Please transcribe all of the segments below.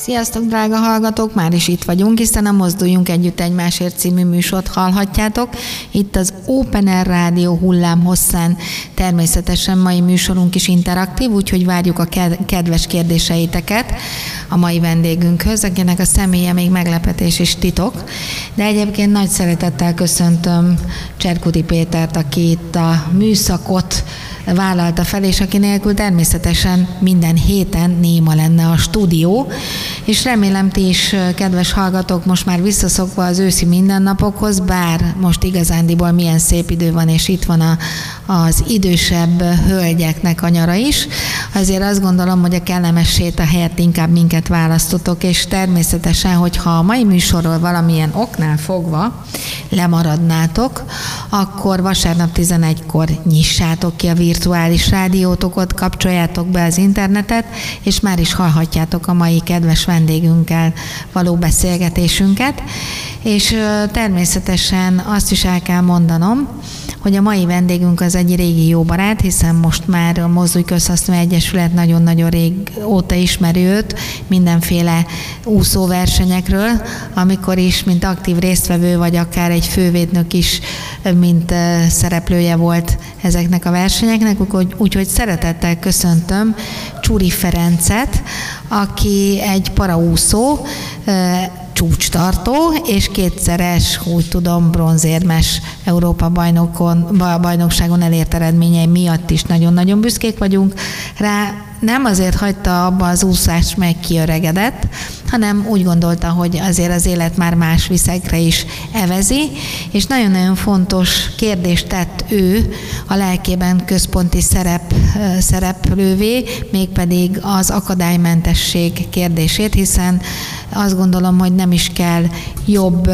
Sziasztok, drága hallgatók! Már is itt vagyunk, hiszen a Mozduljunk Együtt Egymásért című műsort hallhatjátok. Itt az Open Air Rádió hullám hosszán. Természetesen mai műsorunk is interaktív, úgyhogy várjuk a kedves kérdéseiteket a mai vendégünkhöz, akinek a személye még meglepetés és titok. De egyébként nagy szeretettel köszöntöm Cserkuti Pétert, aki itt a műszakot vállalta fel, és aki nélkül természetesen minden héten néma lenne a stúdió, és remélem ti is, kedves hallgatók, most már visszaszokva az őszi mindennapokhoz, bár most igazándiból milyen szép idő van, és itt van a, az idősebb hölgyeknek a nyara is, azért azt gondolom, hogy a kellemes séta helyett inkább minket választotok, és természetesen, hogyha a mai műsorról valamilyen oknál fogva lemaradnátok, akkor vasárnap 11-kor nyissátok ki a virtuális rádiótokat, kapcsoljátok be az internetet, és már is hallhatjátok a mai kedves vendégünkkel való beszélgetésünket. És természetesen azt is el kell mondanom, hogy a mai vendégünk az egy régi jó barát, hiszen most már a Mozdulj Közhasznú Egyesület nagyon-nagyon rég óta ismeri őt mindenféle úszóversenyekről, amikor is, mint aktív résztvevő, vagy akár egy fővédnök is, mint szereplője volt ezeknek a versenyeknek, úgyhogy szeretettel köszöntöm Csúri Ferencet, aki egy paraúszó, csúcstartó, és kétszeres, úgy tudom, bronzérmes Európa bajnokon, bajnokságon elért eredményei miatt is nagyon-nagyon büszkék vagyunk rá. Nem azért hagyta abba az úszást, meg kiöregedett, hanem úgy gondolta, hogy azért az élet már más viszekre is evezi, és nagyon-nagyon fontos kérdést tett ő a lelkében központi szerep, szereplővé, mégpedig az akadálymentesség kérdését, hiszen azt gondolom, hogy nem is kell jobb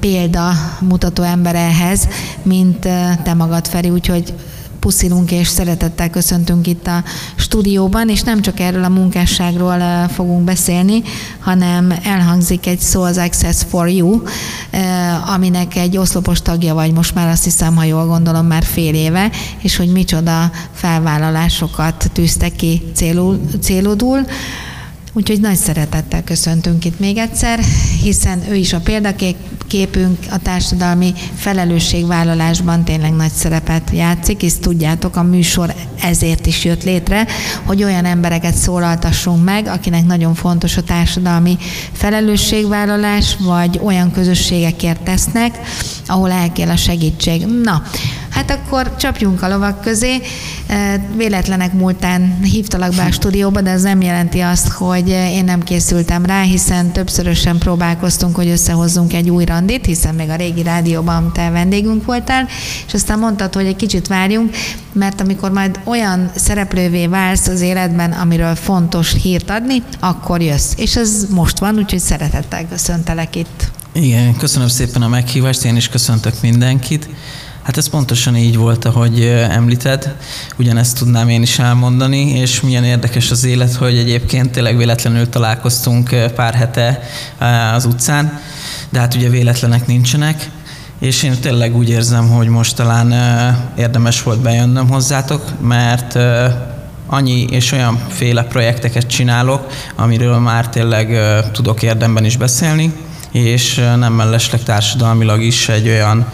példa mutató ember ehhez, mint te magad, Feri, úgyhogy puszilunk és szeretettel köszöntünk itt a stúdióban, és nem csak erről a munkásságról fogunk beszélni, hanem elhangzik egy Souls Access for You, aminek egy oszlopos tagja vagy most már azt hiszem, ha jól gondolom, már fél éve, és hogy micsoda felvállalásokat tűztek ki célul, célodul. Úgyhogy nagy szeretettel köszöntünk itt még egyszer, hiszen ő is a példaképünk a társadalmi felelősségvállalásban tényleg nagy szerepet játszik, és tudjátok, a műsor ezért is jött létre, hogy olyan embereket szólaltassunk meg, akinek nagyon fontos a társadalmi felelősségvállalás, vagy olyan közösségekért tesznek, ahol elkél a segítség. Na, Hát akkor csapjunk a lovak közé. Véletlenek múltán hívtalak be a stúdióba, de ez nem jelenti azt, hogy én nem készültem rá, hiszen többszörösen próbálkoztunk, hogy összehozzunk egy új randit, hiszen még a régi rádióban te vendégünk voltál, és aztán mondtad, hogy egy kicsit várjunk, mert amikor majd olyan szereplővé válsz az életben, amiről fontos hírt adni, akkor jössz. És ez most van, úgyhogy szeretettel köszöntelek itt. Igen, köszönöm szépen a meghívást, én is köszöntök mindenkit. Hát ez pontosan így volt, ahogy említed. Ugyanezt tudnám én is elmondani, és milyen érdekes az élet, hogy egyébként tényleg véletlenül találkoztunk pár hete az utcán, de hát ugye véletlenek nincsenek, és én tényleg úgy érzem, hogy most talán érdemes volt bejönnöm hozzátok, mert annyi és olyan féle projekteket csinálok, amiről már tényleg tudok érdemben is beszélni, és nem mellesleg társadalmilag is egy olyan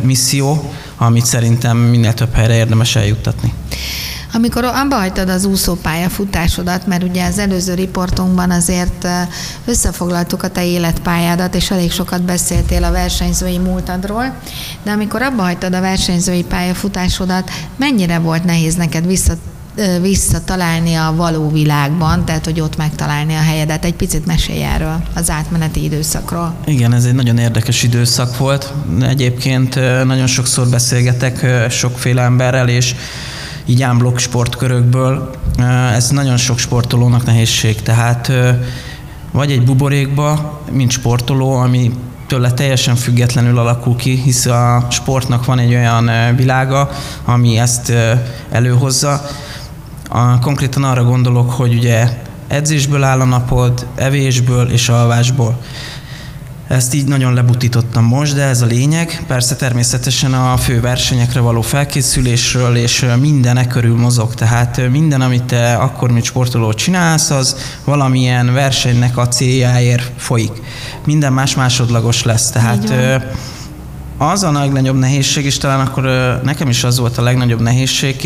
misszió, amit szerintem minél több helyre érdemes eljuttatni. Amikor abba hagytad az úszópályafutásodat, mert ugye az előző riportunkban azért összefoglaltuk a te életpályádat, és elég sokat beszéltél a versenyzői múltadról, de amikor abba hagytad a versenyzői pályafutásodat, mennyire volt nehéz neked visszatérni visszatalálni a való világban, tehát hogy ott megtalálni a helyedet. Egy picit mesélj erről, az átmeneti időszakról. Igen, ez egy nagyon érdekes időszak volt. Egyébként nagyon sokszor beszélgetek sokféle emberrel, és így ámblok sportkörökből. Ez nagyon sok sportolónak nehézség, tehát vagy egy buborékba, mint sportoló, ami tőle teljesen függetlenül alakul ki, hisz a sportnak van egy olyan világa, ami ezt előhozza, a, konkrétan arra gondolok, hogy ugye edzésből áll a napod, evésből és alvásból. Ezt így nagyon lebutítottam most, de ez a lényeg. Persze természetesen a fő versenyekre való felkészülésről és minden e körül mozog. Tehát minden, amit te akkor, mint sportoló csinálsz, az valamilyen versenynek a céljáért folyik. Minden más másodlagos lesz. Tehát az a legnagyobb nehézség, és talán akkor nekem is az volt a legnagyobb nehézség,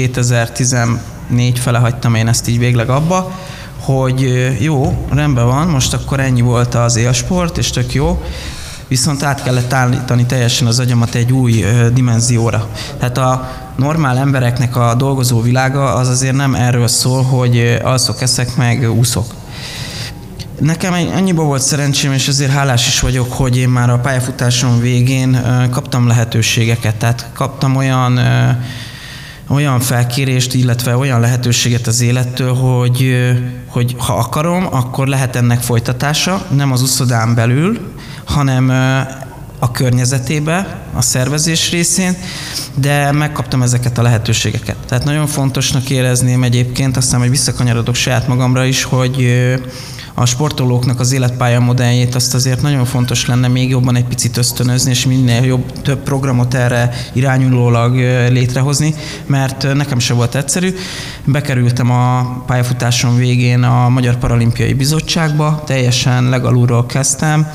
2014 fele hagytam én ezt így végleg abba, hogy jó, rendben van, most akkor ennyi volt az élsport, és tök jó, viszont át kellett állítani teljesen az agyamat egy új dimenzióra. Tehát a normál embereknek a dolgozó világa az azért nem erről szól, hogy alszok, eszek, meg úszok. Nekem annyiba volt szerencsém, és ezért hálás is vagyok, hogy én már a pályafutásom végén kaptam lehetőségeket. Tehát kaptam olyan olyan felkérést, illetve olyan lehetőséget az élettől, hogy, hogy ha akarom, akkor lehet ennek folytatása, nem az uszodán belül, hanem a környezetébe, a szervezés részén, de megkaptam ezeket a lehetőségeket. Tehát nagyon fontosnak érezném egyébként, aztán hogy visszakanyarodok saját magamra is, hogy a sportolóknak az életpálya modelljét azt azért nagyon fontos lenne még jobban egy picit ösztönözni, és minél jobb, több programot erre irányulólag létrehozni, mert nekem se volt egyszerű. Bekerültem a pályafutásom végén a Magyar Paralimpiai Bizottságba, teljesen legalulról kezdtem,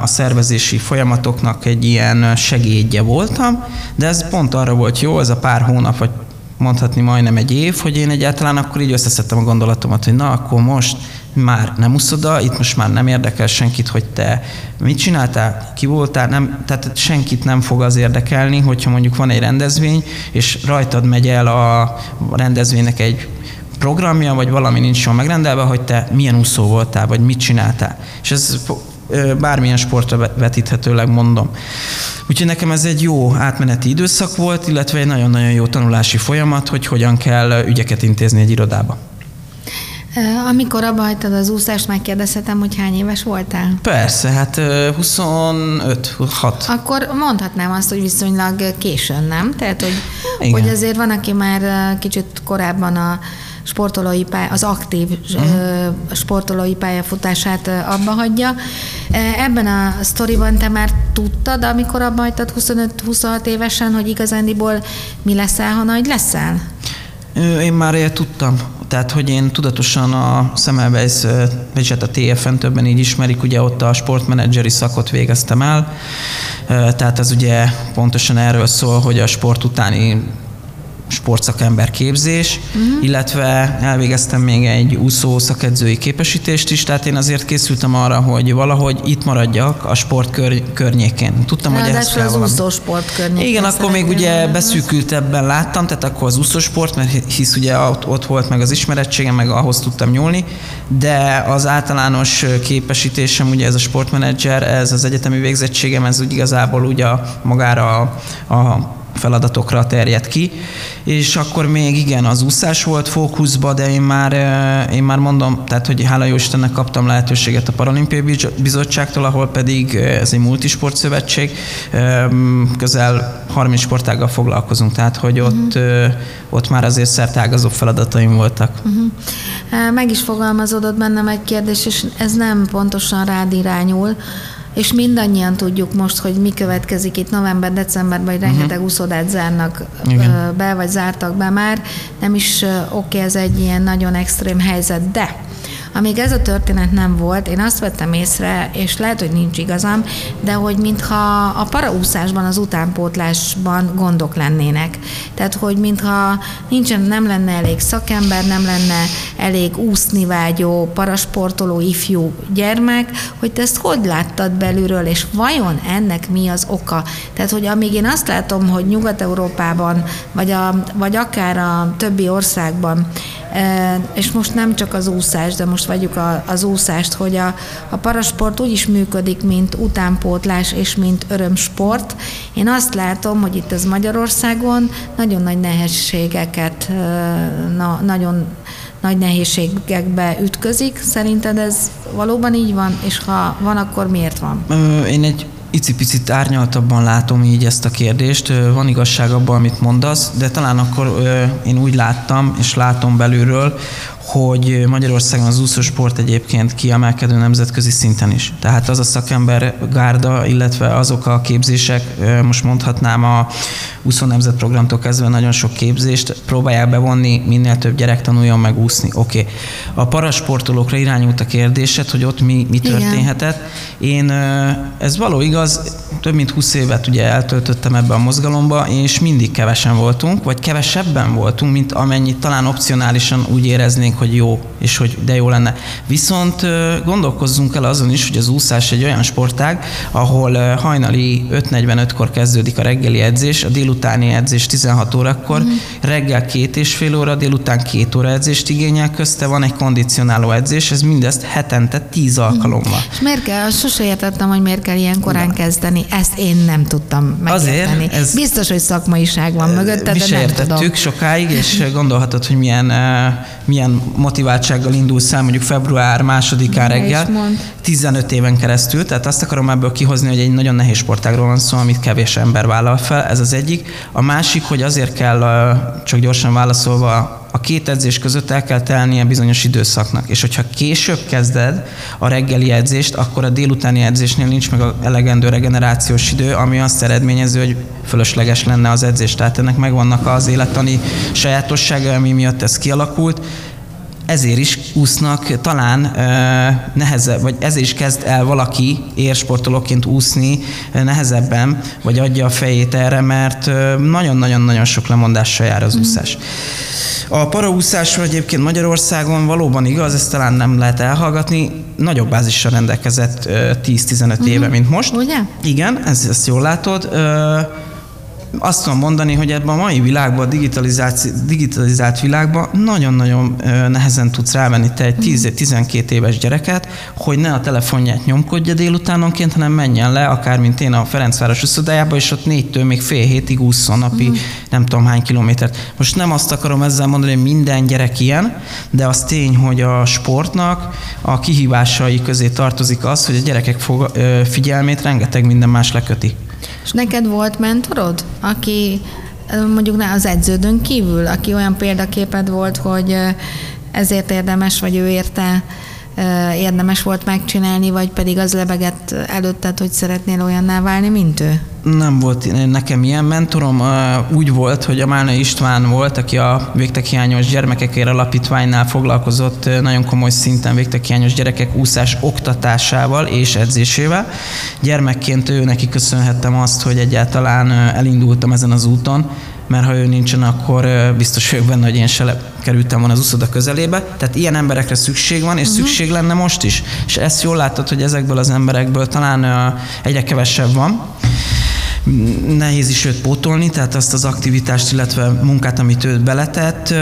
a szervezési folyamatoknak egy ilyen segédje voltam, de ez pont arra volt jó, ez a pár hónap vagy mondhatni majdnem egy év, hogy én egyáltalán akkor így összeszedtem a gondolatomat, hogy na, akkor most már nem uszoda, itt most már nem érdekel senkit, hogy te mit csináltál, ki voltál, nem, tehát senkit nem fog az érdekelni, hogyha mondjuk van egy rendezvény, és rajtad megy el a rendezvénynek egy programja, vagy valami nincs jól megrendelve, hogy te milyen úszó voltál, vagy mit csináltál. És ez bármilyen sportra vetíthetőleg mondom. Úgyhogy nekem ez egy jó átmeneti időszak volt, illetve egy nagyon-nagyon jó tanulási folyamat, hogy hogyan kell ügyeket intézni egy irodába. Amikor abba hagytad az úszást, megkérdezhetem, hogy hány éves voltál? Persze, hát 25-6. Akkor mondhatnám azt, hogy viszonylag későn, nem? Tehát, hogy, hogy azért van, aki már kicsit korábban a sportolói pálya, az aktív uh-huh. sportolói pályafutását abba hagyja. Ebben a sztoriban te már tudtad, amikor abba hagytad 25-26 évesen, hogy igazándiból mi leszel, ha nagy leszel? Én már tudtam. Tehát, hogy én tudatosan a Semmelweis, vagy hát a TFN többen így ismerik, ugye ott a sportmenedzseri szakot végeztem el. Tehát ez ugye pontosan erről szól, hogy a sport utáni sportszakember képzés, uh-huh. illetve elvégeztem még egy úszó szakedzői képesítést is, tehát én azért készültem arra, hogy valahogy itt maradjak a sport kör, környékén. Tudtam, hogy ez kell az úszó sport környékén. Igen, akkor még ugye beszűkültebben láttam, tehát akkor az úszó sport, mert hisz ugye ott, ott volt meg az ismerettségem, meg ahhoz tudtam nyúlni, de az általános képesítésem, ugye ez a sportmenedzser, ez az egyetemi végzettségem, ez úgy igazából ugye magára a, a feladatokra terjed ki, és akkor még igen, az úszás volt fókuszba, de én már, én már mondom, tehát hogy hála jó Istennek kaptam lehetőséget a Paralimpiai Bizottságtól, ahol pedig ez egy multisport szövetség, közel 30 sportággal foglalkozunk, tehát hogy ott, uh-huh. ott már azért szertágazó feladataim voltak. Uh-huh. Meg is fogalmazódott bennem egy kérdés, és ez nem pontosan rád irányul, és mindannyian tudjuk most, hogy mi következik itt november-decemberben, hogy rengeteg uh-huh. úszodát zárnak Igen. be, vagy zártak be már. Nem is oké, okay, ez egy ilyen nagyon extrém helyzet, de amíg ez a történet nem volt, én azt vettem észre, és lehet, hogy nincs igazam, de hogy mintha a paraúszásban, az utánpótlásban gondok lennének. Tehát, hogy mintha nincsen, nem lenne elég szakember, nem lenne elég úszni vágyó, parasportoló ifjú gyermek, hogy te ezt hogy láttad belülről, és vajon ennek mi az oka? Tehát, hogy amíg én azt látom, hogy Nyugat-Európában, vagy, a, vagy akár a többi országban és most nem csak az úszás, de most vagyunk az úszást, hogy a, a parasport úgy is működik, mint utánpótlás és mint örömsport. Én azt látom, hogy itt az Magyarországon nagyon nagy nehézségeket, na, nagyon nagy nehézségekbe ütközik. Szerinted ez valóban így van, és ha van, akkor miért van? Én egy icipicit árnyaltabban látom így ezt a kérdést. Van igazság abban, amit mondasz, de talán akkor én úgy láttam, és látom belülről, hogy Magyarországon az úszósport egyébként kiemelkedő nemzetközi szinten is. Tehát az a szakember gárda, illetve azok a képzések, most mondhatnám a úszó nemzetprogramtól kezdve nagyon sok képzést, próbálják bevonni, minél több gyerek tanuljon meg úszni. Oké. Okay. A parasportolókra irányult a kérdésed, hogy ott mi, mi történhetett. Én, ez való igaz, több mint 20 évet ugye eltöltöttem ebbe a mozgalomba, és mindig kevesen voltunk, vagy kevesebben voltunk, mint amennyit talán opcionálisan úgy éreznénk, hogy jó, és hogy de jó lenne. Viszont gondolkozzunk el azon is, hogy az úszás egy olyan sportág, ahol hajnali 5.45-kor kezdődik a reggeli edzés, a délutáni edzés 16 órakor, mm. reggel két és fél óra, délután két óra edzést igényel, közte van egy kondicionáló edzés, ez mindezt hetente 10 mhm. alkalommal. És miért kell, sose értettem, hogy miért kell ilyen korán Na. kezdeni, ezt én nem tudtam megérteni. Azért, ez Biztos, hogy szakmaiság van mögötte, de nem tudom. sokáig, és gondolhatod, hogy milyen, milyen motiváltsággal indulsz el mondjuk február másodikán reggel, 15 éven keresztül, tehát azt akarom ebből kihozni, hogy egy nagyon nehéz sportágról van szó, amit kevés ember vállal fel, ez az egyik. A másik, hogy azért kell, csak gyorsan válaszolva, a két edzés között el kell telnie bizonyos időszaknak, és hogyha később kezded a reggeli edzést, akkor a délutáni edzésnél nincs meg a elegendő regenerációs idő, ami azt eredményező, hogy fölösleges lenne az edzés. Tehát ennek megvannak az élettani sajátossága, ami miatt ez kialakult, ezért is úsznak talán nehezebb, vagy ezért is kezd el valaki érsportolóként úszni nehezebben, vagy adja a fejét erre, mert nagyon-nagyon-nagyon sok lemondással jár az mm. úszás. A paraúszásról egyébként Magyarországon valóban igaz, ezt talán nem lehet elhallgatni, nagyobb bázissal rendelkezett 10-15 mm-hmm. éve, mint most. Ugye? Igen, ez, ezt jól látod azt tudom mondani, hogy ebben a mai világban, a digitalizált világban nagyon-nagyon nehezen tudsz rávenni te egy 10-12 éves gyereket, hogy ne a telefonját nyomkodja délutánonként, hanem menjen le, akár mint én a Ferencváros uszodájába, és ott négytől még fél hétig ússzon napi uh-huh. nem tudom hány kilométert. Most nem azt akarom ezzel mondani, hogy minden gyerek ilyen, de az tény, hogy a sportnak a kihívásai közé tartozik az, hogy a gyerekek figyelmét rengeteg minden más leköti. És neked volt mentorod, aki mondjuk ne az edződön kívül, aki olyan példaképed volt, hogy ezért érdemes, vagy ő érte érdemes volt megcsinálni, vagy pedig az lebegett előtted, hogy szeretnél olyanná válni, mint ő? Nem volt nekem ilyen mentorom. Úgy volt, hogy a Málna István volt, aki a végtekiányos gyermekekért alapítványnál foglalkozott nagyon komoly szinten végtekiányos gyerekek úszás oktatásával és edzésével. Gyermekként ő neki köszönhettem azt, hogy egyáltalán elindultam ezen az úton, mert ha ő nincsen, akkor biztos vagyok benne, hogy én se kerültem volna az uszoda közelébe. Tehát ilyen emberekre szükség van, és uh-huh. szükség lenne most is. És ezt jól látod, hogy ezekből az emberekből talán egyre kevesebb van nehéz is őt pótolni, tehát azt az aktivitást, illetve munkát, amit őt beletett,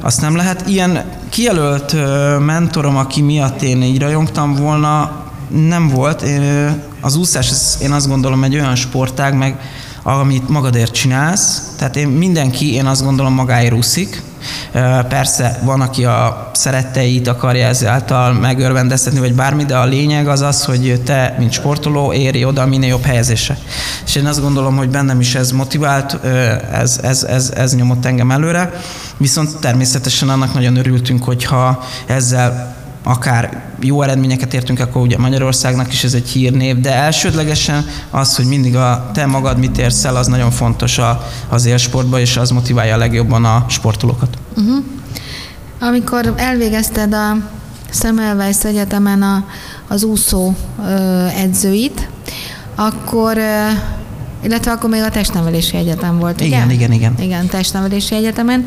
azt nem lehet. Ilyen kijelölt mentorom, aki miatt én így rajongtam volna, nem volt. Az úszás, én azt gondolom, egy olyan sportág, meg amit magadért csinálsz. Tehát én mindenki, én azt gondolom, magáért úszik. Persze van, aki a szeretteit akarja ezáltal megörvendeztetni, vagy bármi, de a lényeg az az, hogy te, mint sportoló, érj oda minél jobb helyezése. És én azt gondolom, hogy bennem is ez motivált, ez, ez, ez, ez nyomott engem előre, viszont természetesen annak nagyon örültünk, hogyha ezzel akár jó eredményeket értünk, akkor ugye Magyarországnak is ez egy hírnév, de elsődlegesen az, hogy mindig a te magad mit érsz el, az nagyon fontos a, az élsportban, és az motiválja a legjobban a sportolókat. Uh-huh. Amikor elvégezted a Semmelweis Egyetemen a, az úszó ö, edzőit, akkor ö, illetve akkor még a testnevelési egyetem volt, igen, ugye? Igen, igen, igen. testnevelési egyetemen.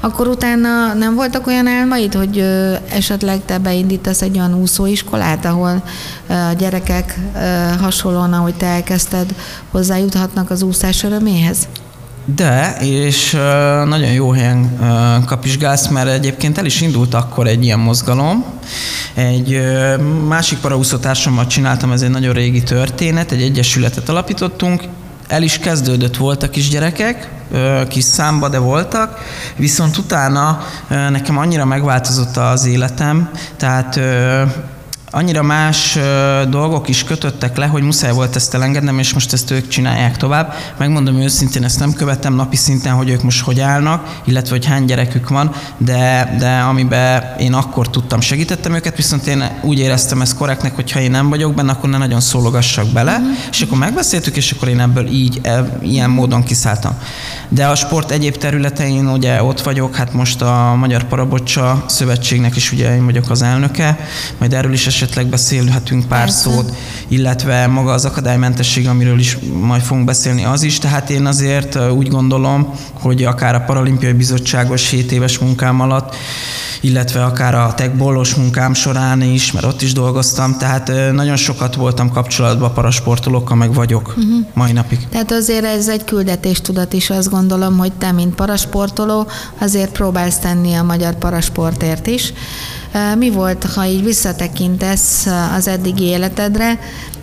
Akkor utána nem voltak olyan álmaid, hogy ö, esetleg te beindítasz egy olyan úszóiskolát, ahol ö, a gyerekek ö, hasonlóan, ahogy te elkezdted, hozzájuthatnak az úszás öröméhez? De, és nagyon jó helyen kapizsgálsz, mert egyébként el is indult akkor egy ilyen mozgalom. Egy másik paraúszótársammal csináltam, ez egy nagyon régi történet, egy egyesületet alapítottunk, el is kezdődött, voltak is gyerekek, kis számba, de voltak, viszont utána nekem annyira megváltozott az életem, tehát annyira más dolgok is kötöttek le, hogy muszáj volt ezt elengednem, és most ezt ők csinálják tovább. Megmondom őszintén, ezt nem követem napi szinten, hogy ők most hogy állnak, illetve hogy hány gyerekük van, de, de amiben én akkor tudtam, segítettem őket, viszont én úgy éreztem ezt korrektnek, hogy ha én nem vagyok benne, akkor ne nagyon szólogassak bele, uh-huh. és akkor megbeszéltük, és akkor én ebből így, e, ilyen módon kiszálltam. De a sport egyéb területein ugye ott vagyok, hát most a Magyar Parabocsa Szövetségnek is ugye én vagyok az elnöke, majd erről is esetleg beszélhetünk pár Persze. szót, illetve maga az akadálymentesség, amiről is majd fogunk beszélni, az is. Tehát én azért úgy gondolom, hogy akár a Paralimpiai Bizottságos 7 éves munkám alatt, illetve akár a techbollos munkám során is, mert ott is dolgoztam, tehát nagyon sokat voltam kapcsolatban parasportolókkal, meg vagyok uh-huh. mai napig. Tehát azért ez egy küldetéstudat is, azt gondolom, hogy te, mint parasportoló, azért próbálsz tenni a magyar parasportért is. Mi volt, ha így visszatekintesz az eddigi életedre,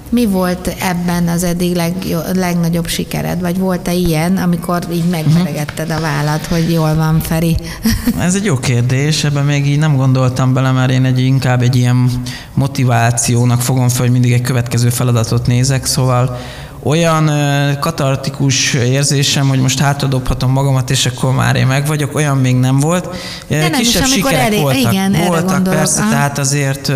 mi volt ebben az eddig leg, legnagyobb sikered? Vagy volt-e ilyen, amikor így megveregetted a vállat, hogy jól van, Feri? Ez egy jó kérdés, ebben még így nem gondoltam bele, mert én egy inkább egy ilyen motivációnak fogom fel, hogy mindig egy következő feladatot nézek, szóval olyan katartikus érzésem, hogy most hátradobhatom magamat, és akkor már én meg vagyok, olyan még nem volt. De nem Kisebb is, sikerek elég, voltak. Igen, voltak persze, Aha. tehát azért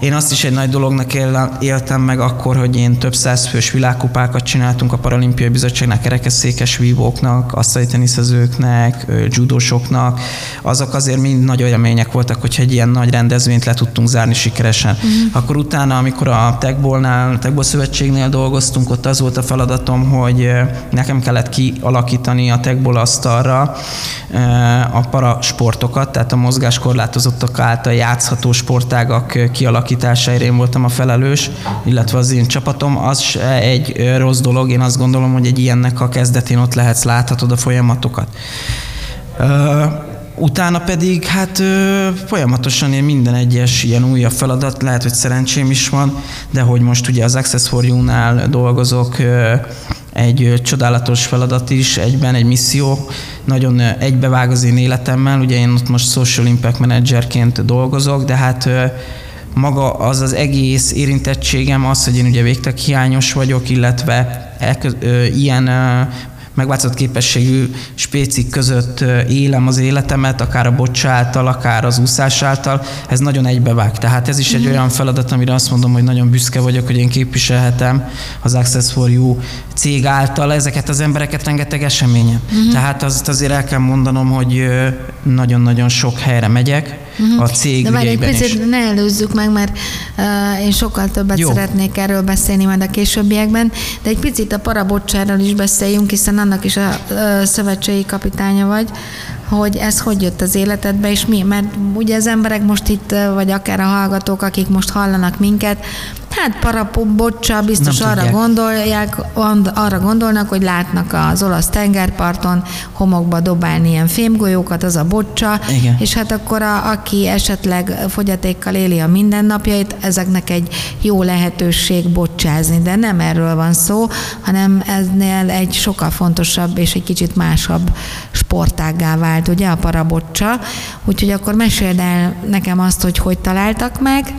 én azt is egy nagy dolognak éltem meg akkor, hogy én több száz fős világkupákat csináltunk a Paralimpiai Bizottságnak, kerekesszékes vívóknak, asztali teniszezőknek, judósoknak. Azok azért mind nagy élmények voltak, hogyha egy ilyen nagy rendezvényt le tudtunk zárni sikeresen. Uh-huh. Akkor utána, amikor a Techbolnál, Techbol Szövetségnél dolgoztunk, ott az volt a feladatom, hogy nekem kellett kialakítani a Techbol asztalra a parasportokat, tehát a mozgáskorlátozottak által játszható sportágak kialakítása kialakításáért én voltam a felelős, illetve az én csapatom, az se egy rossz dolog, én azt gondolom, hogy egy ilyennek a kezdetén ott lehetsz, láthatod a folyamatokat. Utána pedig hát folyamatosan én minden egyes ilyen újabb feladat, lehet, hogy szerencsém is van, de hogy most ugye az Access for You-nál dolgozok, egy csodálatos feladat is, egyben egy misszió, nagyon egybevág az én életemmel, ugye én ott most Social Impact Managerként dolgozok, de hát maga az az egész érintettségem az, hogy én ugye végtag hiányos vagyok, illetve elkö, ö, ilyen ö, megváltozott képességű spécik között élem az életemet, akár a bocs által, akár az úszás által, ez nagyon egybevág. Tehát ez is egy mm. olyan feladat, amire azt mondom, hogy nagyon büszke vagyok, hogy én képviselhetem az Access for You cég által ezeket az embereket rengeteg eseményen. Mm. Tehát azt azért el kell mondanom, hogy nagyon-nagyon sok helyre megyek, uh-huh. a cég De már egy picit is. ne előzzük meg, mert uh, én sokkal többet Jó. szeretnék erről beszélni majd a későbbiekben, de egy picit a parabocsáról is beszéljünk, hiszen annak is a uh, szövetségi kapitánya vagy, hogy ez hogy jött az életedbe, és mi, mert ugye az emberek most itt, vagy akár a hallgatók, akik most hallanak minket, Hát parapobocsa, biztos arra gondolják, arra gondolnak, hogy látnak az olasz tengerparton homokba dobálni ilyen fémgolyókat, az a bocsa, Igen. és hát akkor a, aki esetleg fogyatékkal éli a mindennapjait, ezeknek egy jó lehetőség bocsázni, de nem erről van szó, hanem eznél egy sokkal fontosabb és egy kicsit másabb sportággá vált, ugye a parabocsa, úgyhogy akkor meséld el nekem azt, hogy hogy találtak meg,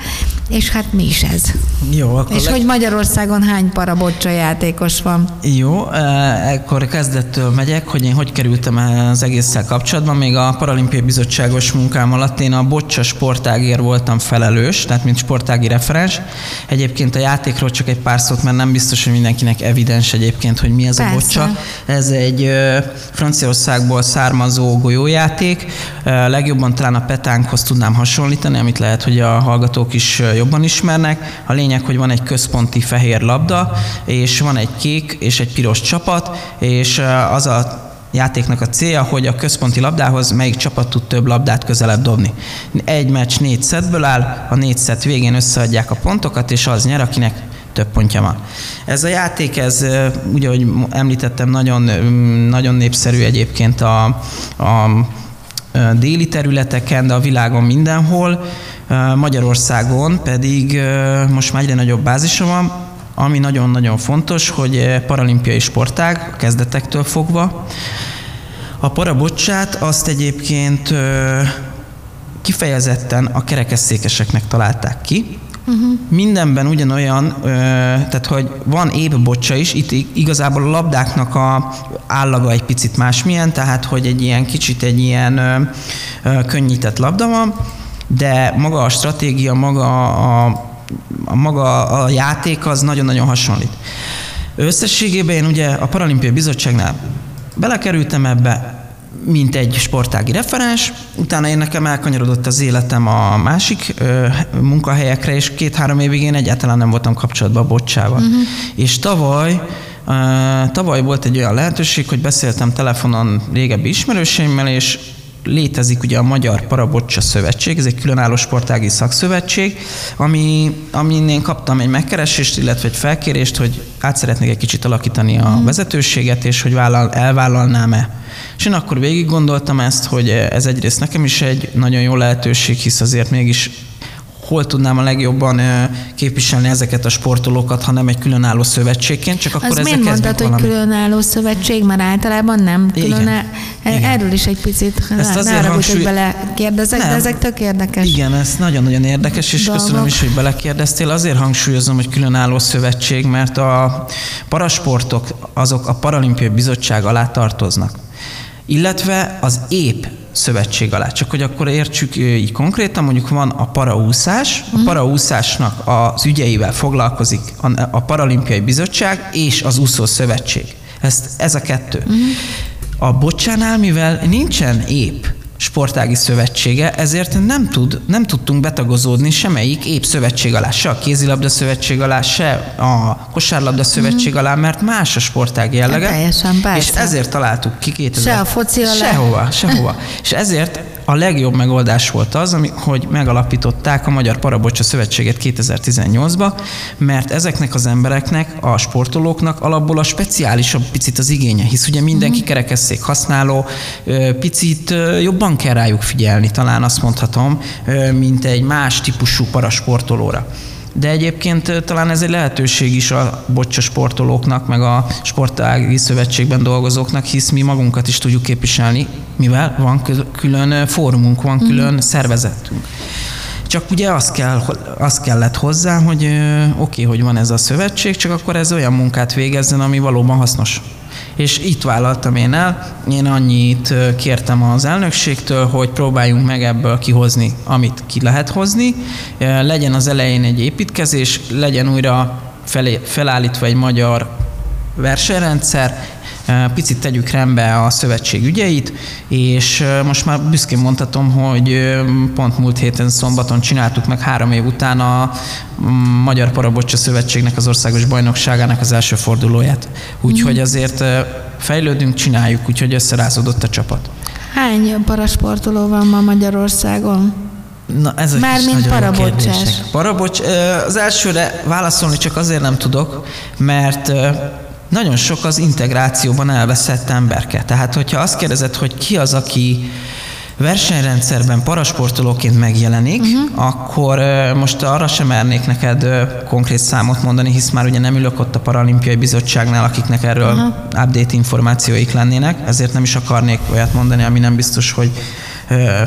és hát mi is ez? Jó, akkor És le... hogy Magyarországon hány parabocsa játékos van? Jó, eh, ekkor kezdettől megyek, hogy én hogy kerültem az egésszel kapcsolatban. Még a Paralimpiai Bizottságos munkám alatt én a bocsa sportágért voltam felelős, tehát mint sportági referens. Egyébként a játékról csak egy pár szót, mert nem biztos, hogy mindenkinek evidens egyébként, hogy mi ez Persze. a bocsa. Ez egy Franciaországból származó golyójáték. Eh, legjobban talán a petánkhoz tudnám hasonlítani, amit lehet, hogy a hallgatók is jobban ismernek. A lényeg, hogy van egy központi fehér labda, és van egy kék és egy piros csapat, és az a játéknak a célja, hogy a központi labdához melyik csapat tud több labdát közelebb dobni. Egy meccs négy szetből áll, a négy szett végén összeadják a pontokat, és az nyer, akinek több pontja van. Ez a játék, ez ugye, ahogy említettem, nagyon, nagyon népszerű egyébként a, a déli területeken, de a világon mindenhol. Magyarországon pedig most már egyre nagyobb bázisa van, ami nagyon-nagyon fontos, hogy paralimpiai sportág a kezdetektől fogva. A parabocsát azt egyébként kifejezetten a kerekesszékeseknek találták ki, Uh-huh. Mindenben ugyanolyan, ö, tehát hogy van épp bocsa is, itt igazából a labdáknak a állaga egy picit másmilyen, tehát hogy egy ilyen kicsit egy ilyen ö, ö, könnyített labda van, de maga a stratégia, maga a, a maga a játék az nagyon-nagyon hasonlít. Összességében én ugye a Paralimpiai Bizottságnál belekerültem ebbe, mint egy sportági referens, utána én nekem elkanyarodott az életem a másik ö, munkahelyekre, és két-három évig én egyáltalán nem voltam kapcsolatban a bocsával. Uh-huh. És tavaly Uh, tavaly volt egy olyan lehetőség, hogy beszéltem telefonon régebbi ismerőseimmel, és létezik ugye a Magyar Parabocsa Szövetség, ez egy különálló sportági szakszövetség, ami, amin én kaptam egy megkeresést, illetve egy felkérést, hogy át szeretnék egy kicsit alakítani a mhm. vezetőséget, és hogy vállal, elvállalnám-e. És én akkor végig gondoltam ezt, hogy ez egyrészt nekem is egy nagyon jó lehetőség, hisz azért mégis hol tudnám a legjobban képviselni ezeket a sportolókat, ha nem egy különálló szövetségként, csak akkor Az miért mondtad, hogy különálló szövetség, mert általában nem különálló? Igen. Erről is egy picit ezt ne, azért hangsúly... hogy bele kérdezek, nem. de ezek tök érdekes. Igen, ez nagyon-nagyon érdekes, és dolgok. köszönöm is, hogy belekérdeztél. Azért hangsúlyozom, hogy különálló szövetség, mert a parasportok azok a Paralimpiai Bizottság alá tartoznak illetve az ép szövetség alá. Csak hogy akkor értsük így konkrétan, mondjuk van a paraúszás, a mhm. paraúszásnak az ügyeivel foglalkozik a Paralimpiai Bizottság és az úszó szövetség. Ez, ez a kettő. Uh-huh. A bocsánál, mivel nincsen épp sportági szövetsége, ezért nem, tud, nem tudtunk betagozódni semmelyik épp szövetség alá, se a kézilabda szövetség alá, se a kosárlabda szövetség mm. alá, mert más a sportág jellege. Teljesen, És ezért találtuk ki 2000. Se a foci alá. Sehova, sehova. és ezért a legjobb megoldás volt az, ami, hogy megalapították a Magyar Parabocsa Szövetséget 2018-ba, mert ezeknek az embereknek, a sportolóknak alapból a speciálisabb picit az igénye, hisz ugye mindenki uh-huh. kerekesszék használó, picit jobban kell rájuk figyelni, talán azt mondhatom, mint egy más típusú parasportolóra de egyébként talán ez egy lehetőség is a bocsa sportolóknak, meg a sportági szövetségben dolgozóknak, hisz mi magunkat is tudjuk képviselni, mivel van külön fórumunk, van külön mm. szervezetünk. Csak ugye az, kell, az kellett hozzá, hogy oké, okay, hogy van ez a szövetség, csak akkor ez olyan munkát végezzen, ami valóban hasznos és itt vállaltam én el. Én annyit kértem az elnökségtől, hogy próbáljunk meg ebből kihozni, amit ki lehet hozni. Legyen az elején egy építkezés, legyen újra felé, felállítva egy magyar versenyrendszer, picit tegyük rendbe a szövetség ügyeit, és most már büszkén mondhatom, hogy pont múlt héten szombaton csináltuk meg három év után a Magyar Parabocsa Szövetségnek az országos bajnokságának az első fordulóját. Úgyhogy mhm. azért fejlődünk, csináljuk, úgyhogy összerázódott a csapat. Hány parasportoló van ma Magyarországon? Na, ez egy Mármint parabocsás. Parabocs, az elsőre válaszolni csak azért nem tudok, mert nagyon sok az integrációban elveszett emberke. Tehát, hogyha azt kérdezed, hogy ki az, aki versenyrendszerben parasportolóként megjelenik, uh-huh. akkor most arra sem mernék neked konkrét számot mondani, hisz már ugye nem ülök ott a Paralimpiai Bizottságnál, akiknek erről uh-huh. update információik lennének, ezért nem is akarnék olyat mondani, ami nem biztos, hogy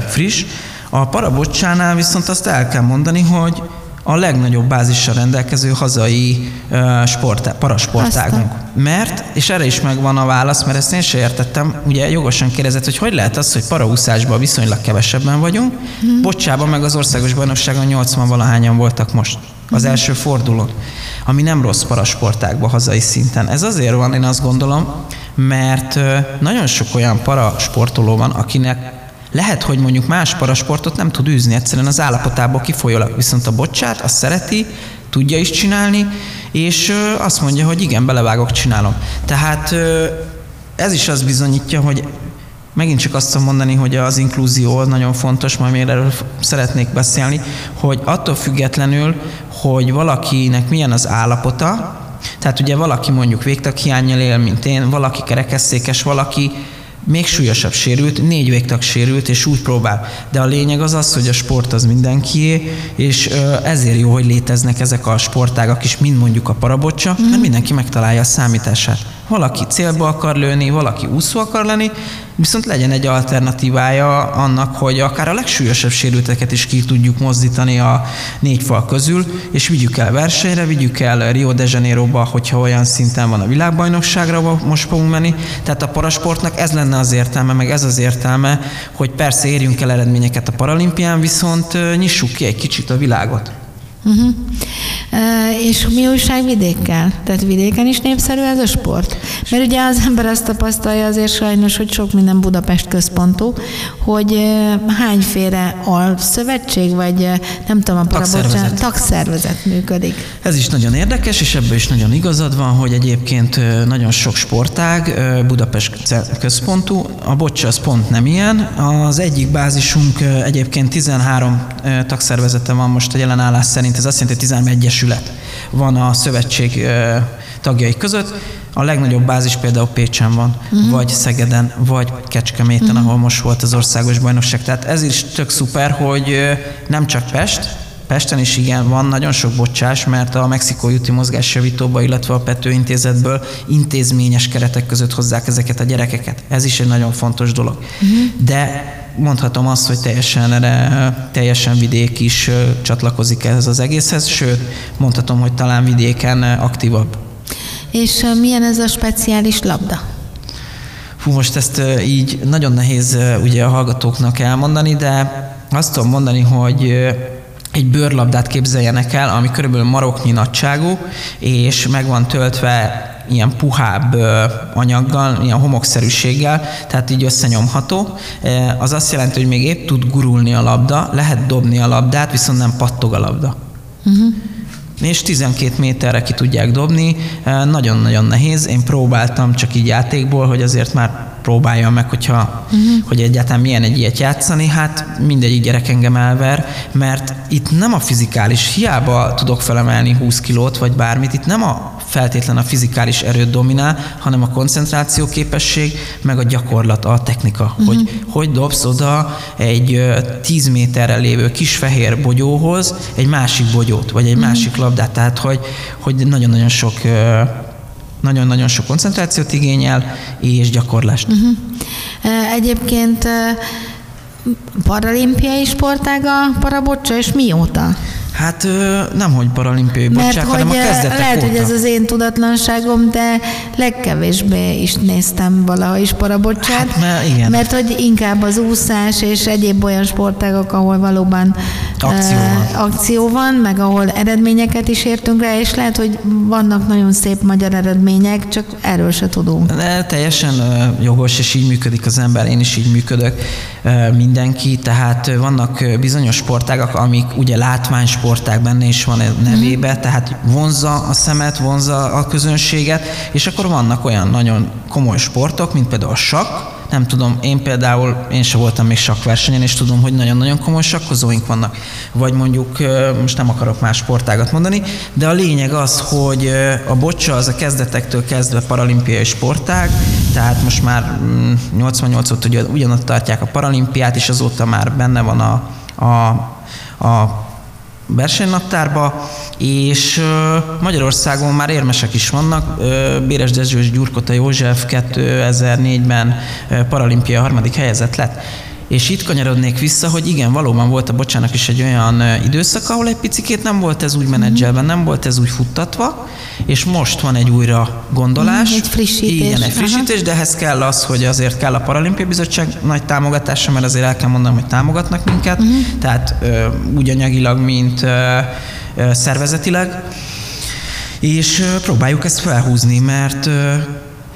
friss. A parabocsánál viszont azt el kell mondani, hogy a legnagyobb bázissal rendelkező hazai uh, sport, parasportágunk. Mert, és erre is megvan a válasz, mert ezt én sem értettem, ugye jogosan kérdezett, hogy hogy lehet az, hogy paraúszásban viszonylag kevesebben vagyunk, hmm. bocsában meg az országos bajnokságon 80 valahányan voltak most az hmm. első fordulón, ami nem rossz parasportákban hazai szinten. Ez azért van, én azt gondolom, mert nagyon sok olyan parasportoló van, akinek lehet, hogy mondjuk más parasportot nem tud űzni, egyszerűen az állapotából kifolyólag, viszont a bocsát azt szereti, tudja is csinálni, és azt mondja, hogy igen, belevágok, csinálom. Tehát ez is az bizonyítja, hogy megint csak azt mondani, hogy az inkluzió az nagyon fontos, majd még erről szeretnék beszélni, hogy attól függetlenül, hogy valakinek milyen az állapota, tehát ugye valaki mondjuk végtaghiányjal él, mint én, valaki kerekesszékes, valaki még súlyosabb sérült, négy végtag sérült, és úgy próbál. De a lényeg az az, hogy a sport az mindenkié, és ezért jó, hogy léteznek ezek a sportágak is, mint mondjuk a parabocsa, mert mindenki megtalálja a számítását. Valaki célba akar lőni, valaki úszó akar lenni, viszont legyen egy alternatívája annak, hogy akár a legsúlyosabb sérülteket is ki tudjuk mozdítani a négy fal közül, és vigyük el versenyre, vigyük el Rio de Janeiroba, hogyha olyan szinten van a világbajnokságra, most fogunk menni. Tehát a parasportnak ez lenne az értelme, meg ez az értelme, hogy persze érjünk el eredményeket a paralimpián, viszont nyissuk ki egy kicsit a világot. Uh-huh. Uh, és mi újság vidékkel? Tehát vidéken is népszerű ez a sport? Mert ugye az ember azt tapasztalja azért sajnos, hogy sok minden Budapest központú, hogy uh, hányféle a szövetség, vagy uh, nem tudom, a tagszervezet. tagszervezet működik. Ez is nagyon érdekes, és ebből is nagyon igazad van, hogy egyébként nagyon sok sportág Budapest központú, a bocsa az pont nem ilyen. Az egyik bázisunk egyébként 13 tagszervezete van most a jelenállás szerint szerint ez azt jelenti, hogy 13 egyesület van a szövetség tagjai között. A legnagyobb bázis például Pécsen van, uh-huh. vagy Szegeden, vagy Kecskeméten, uh-huh. ahol most volt az országos bajnokság. Tehát ez is tök szuper, hogy nem csak Pest, Pesten is igen, van nagyon sok bocsás, mert a Mexikói úti mozgásjavítóba, illetve a Pető intézetből intézményes keretek között hozzák ezeket a gyerekeket. Ez is egy nagyon fontos dolog. Uh-huh. De mondhatom azt, hogy teljesen, teljesen vidék is csatlakozik ehhez az egészhez, sőt, mondhatom, hogy talán vidéken aktívabb. És milyen ez a speciális labda? Fú, most ezt így nagyon nehéz ugye a hallgatóknak elmondani, de azt tudom mondani, hogy egy bőrlabdát képzeljenek el, ami körülbelül maroknyi nagyságú, és meg van töltve ilyen puhább anyaggal, ilyen homokszerűséggel, tehát így összenyomható. Az azt jelenti, hogy még épp tud gurulni a labda, lehet dobni a labdát, viszont nem pattog a labda. Uh-huh és 12 méterre ki tudják dobni. Nagyon-nagyon nehéz. Én próbáltam csak így játékból, hogy azért már próbáljam meg, hogyha, uh-huh. hogy egyáltalán milyen egy ilyet játszani, hát mindegyik gyerek engem elver, mert itt nem a fizikális, hiába tudok felemelni 20 kilót, vagy bármit, itt nem a feltétlen a fizikális erőt dominál, hanem a koncentráció képesség, meg a gyakorlat, a technika, uh-huh. hogy hogy dobsz oda egy 10 méterre lévő kis fehér bogyóhoz egy másik bogyót, vagy egy uh-huh. másik labdát, tehát hogy, hogy nagyon-nagyon sok nagyon-nagyon sok koncentrációt igényel, és gyakorlást. Uh-huh. Egyébként paralimpiai sportág a parabocsa, és mióta? Hát nem, hogy paralimpiai bocsák, hanem a kezdetek Lehet, óta. hogy ez az én tudatlanságom, de legkevésbé is néztem valaha is parabocsát. Hát, mert, igen. mert hogy inkább az úszás és egyéb olyan sportágok, ahol valóban akció van. akció van, meg ahol eredményeket is értünk rá, és lehet, hogy vannak nagyon szép magyar eredmények, csak erről se tudunk. De teljesen jogos, és így működik az ember, én is így működök, mindenki, tehát vannak bizonyos sportágak, amik ugye látványsport, sportág benne is van nevébe, mm. tehát vonzza a szemet, vonzza a közönséget, és akkor vannak olyan nagyon komoly sportok, mint például a sakk, nem tudom, én például, én sem voltam még sakkversenyen, és tudom, hogy nagyon-nagyon komoly sakkozóink vannak. Vagy mondjuk, most nem akarok más sportágat mondani, de a lényeg az, hogy a bocsa az a kezdetektől kezdve paralimpiai sportág, tehát most már 88 mm, óta ugyanott tartják a paralimpiát, és azóta már benne van a, a, a versenynaptárba, és Magyarországon már érmesek is vannak. Béres Dezső és Gyurkota József 2004-ben paralimpia harmadik helyezett lett. És itt kanyarodnék vissza, hogy igen, valóban volt a bocsának is egy olyan időszak, ahol egy picikét nem volt ez úgy menedzselben, nem volt ez úgy futtatva, és most van egy újra gondolás. Egy frissítés. Igen, egy frissítés, Aha. de ehhez kell az, hogy azért kell a Paralimpiai Bizottság nagy támogatása, mert azért el kell mondanom, hogy támogatnak minket, uh-huh. tehát ö, úgy anyagilag, mint ö, ö, szervezetileg, és ö, próbáljuk ezt felhúzni, mert ö,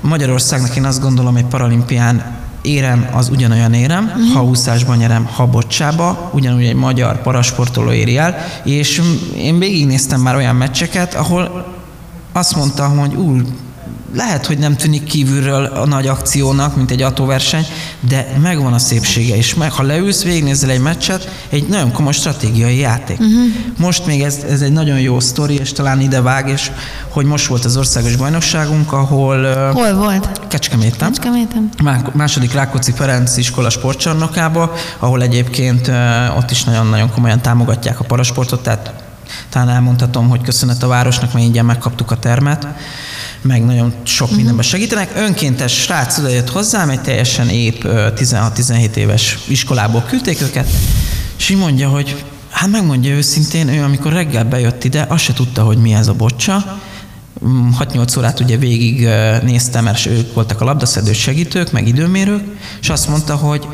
Magyarországnak én azt gondolom, hogy paralimpián érem az ugyanolyan érem, ha úszásban nyerem, ha bocsába, ugyanúgy egy magyar parasportoló éri el, és én végignéztem már olyan meccseket, ahol azt mondta, hogy úr, lehet, hogy nem tűnik kívülről a nagy akciónak, mint egy autóverseny, de megvan a szépsége, és meg, ha leülsz, végignézel egy meccset, egy nagyon komoly stratégiai játék. Uh-huh. Most még ez, ez egy nagyon jó sztori, és talán ide vág, és hogy most volt az országos bajnokságunk, ahol... Hol volt? Kecskeméten. Kecskeméten. Második Rákóczi Ferenc iskola sportcsarnokába, ahol egyébként ott is nagyon-nagyon komolyan támogatják a parasportot, tehát talán elmondhatom, hogy köszönet a városnak, mert ingyen megkaptuk a termet meg nagyon sok uh-huh. mindenben segítenek. Önkéntes srác oda jött hozzám, egy teljesen épp 16-17 éves iskolából küldték őket, és így mondja, hogy hát megmondja őszintén, ő amikor reggel bejött ide, azt se tudta, hogy mi ez a bocsa, 6-8 órát ugye végig néztem, mert ők voltak a labdaszedő segítők, meg időmérők, és azt mondta, hogy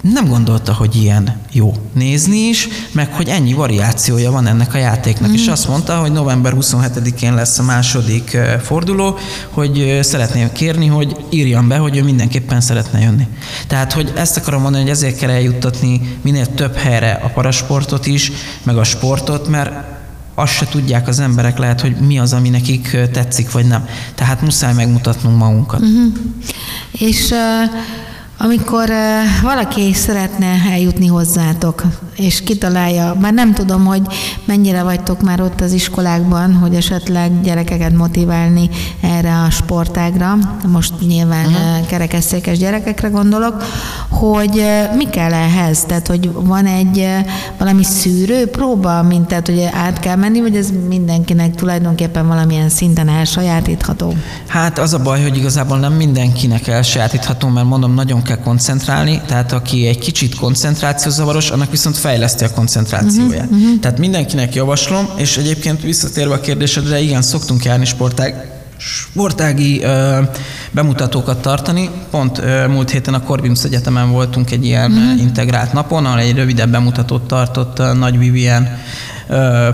nem gondolta, hogy ilyen jó nézni is, meg hogy ennyi variációja van ennek a játéknak. Mm. És azt mondta, hogy november 27-én lesz a második forduló, hogy szeretném kérni, hogy írjam be, hogy ő mindenképpen szeretne jönni. Tehát, hogy ezt akarom mondani, hogy ezért kell eljuttatni minél több helyre a parasportot is, meg a sportot, mert azt se tudják az emberek lehet, hogy mi az, ami nekik tetszik, vagy nem. Tehát muszáj megmutatnunk magunkat. Uh-huh. És uh, amikor valaki szeretne eljutni hozzátok, és kitalálja, már nem tudom, hogy mennyire vagytok már ott az iskolákban, hogy esetleg gyerekeket motiválni erre a sportágra, most nyilván uh-huh. kerekesszékes gyerekekre gondolok, hogy mi kell ehhez? Tehát, hogy van egy valami szűrő próba, mint tehát, hogy át kell menni, vagy ez mindenkinek tulajdonképpen valamilyen szinten elsajátítható? Hát az a baj, hogy igazából nem mindenkinek elsajátítható, mert mondom, nagyon kell koncentrálni, tehát aki egy kicsit koncentrációzavaros, annak viszont fejleszti a koncentrációját. Uh-huh, uh-huh. Tehát mindenkinek javaslom, és egyébként visszatérve a kérdésedre, igen, szoktunk járni sportág, sportági ö, bemutatókat tartani. Pont ö, múlt héten a Corvinus Egyetemen voltunk egy ilyen uh-huh. integrált napon, ahol egy rövidebb bemutatót tartott a Nagy Vivien ö,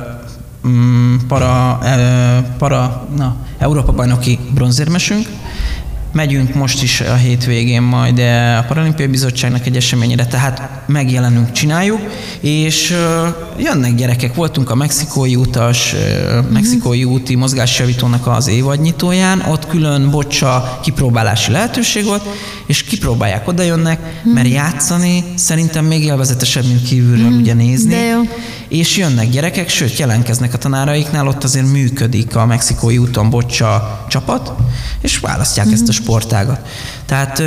para, ö, para na, Európa bajnoki bronzérmesünk, Megyünk most is a hétvégén majd a Paralimpiai Bizottságnak egy eseményére, tehát megjelenünk, csináljuk, és jönnek gyerekek. Voltunk a mexikói utas, mexikói úti mozgásjavítónak az évadnyitóján, ott külön bocsa kipróbálási lehetőség volt, és kipróbálják, oda jönnek, mert játszani szerintem még élvezetesebb, mint kívülről mm, ugye nézni. De jó. És jönnek gyerekek, sőt jelentkeznek a tanáraiknál, ott azért működik a mexikói úton bocsa csapat, és választják ezt a sportágat. Tehát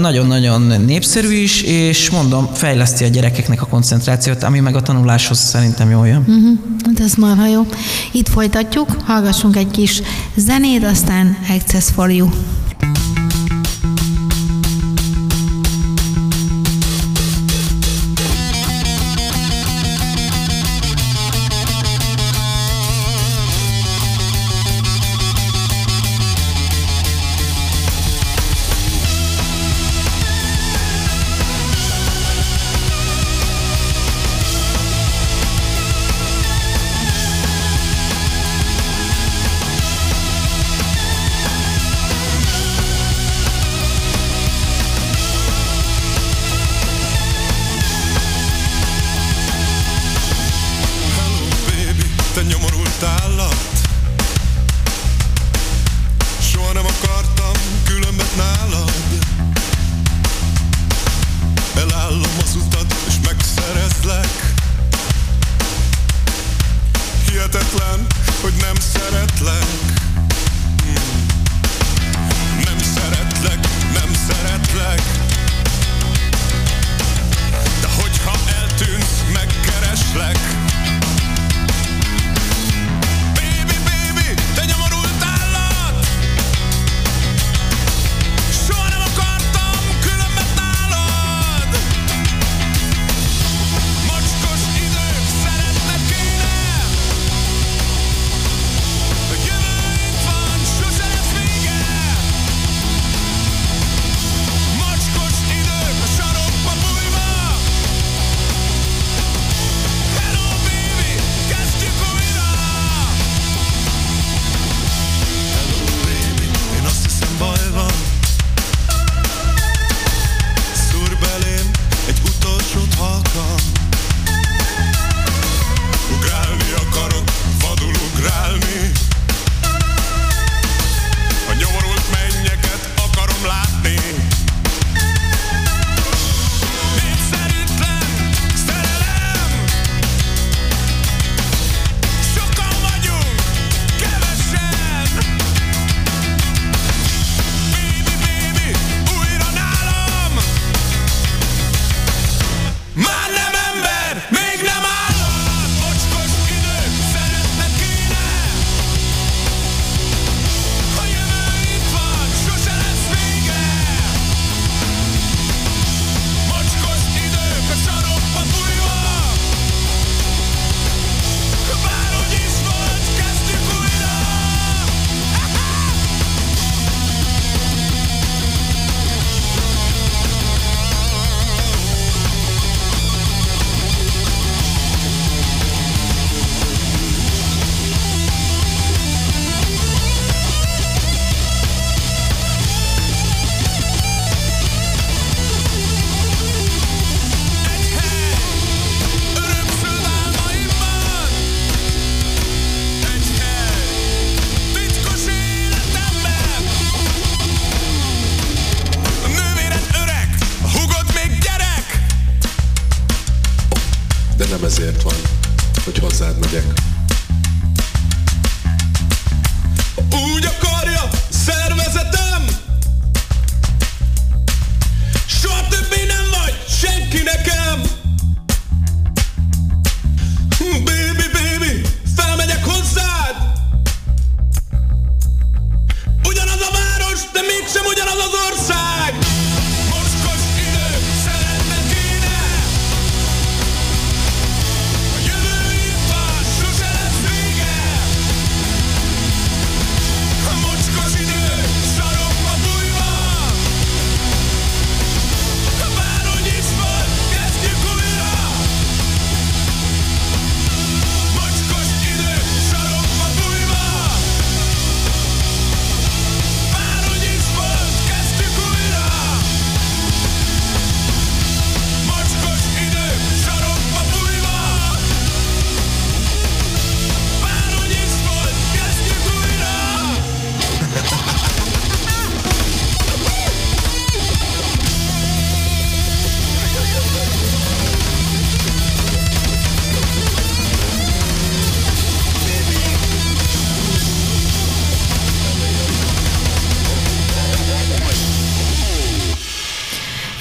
nagyon-nagyon népszerű is, és mondom, fejleszti a gyerekeknek a koncentrációt, ami meg a tanuláshoz szerintem jól jön. Uh-huh. Ez marha jó. Itt folytatjuk, hallgassunk egy kis zenét, aztán Access for You. de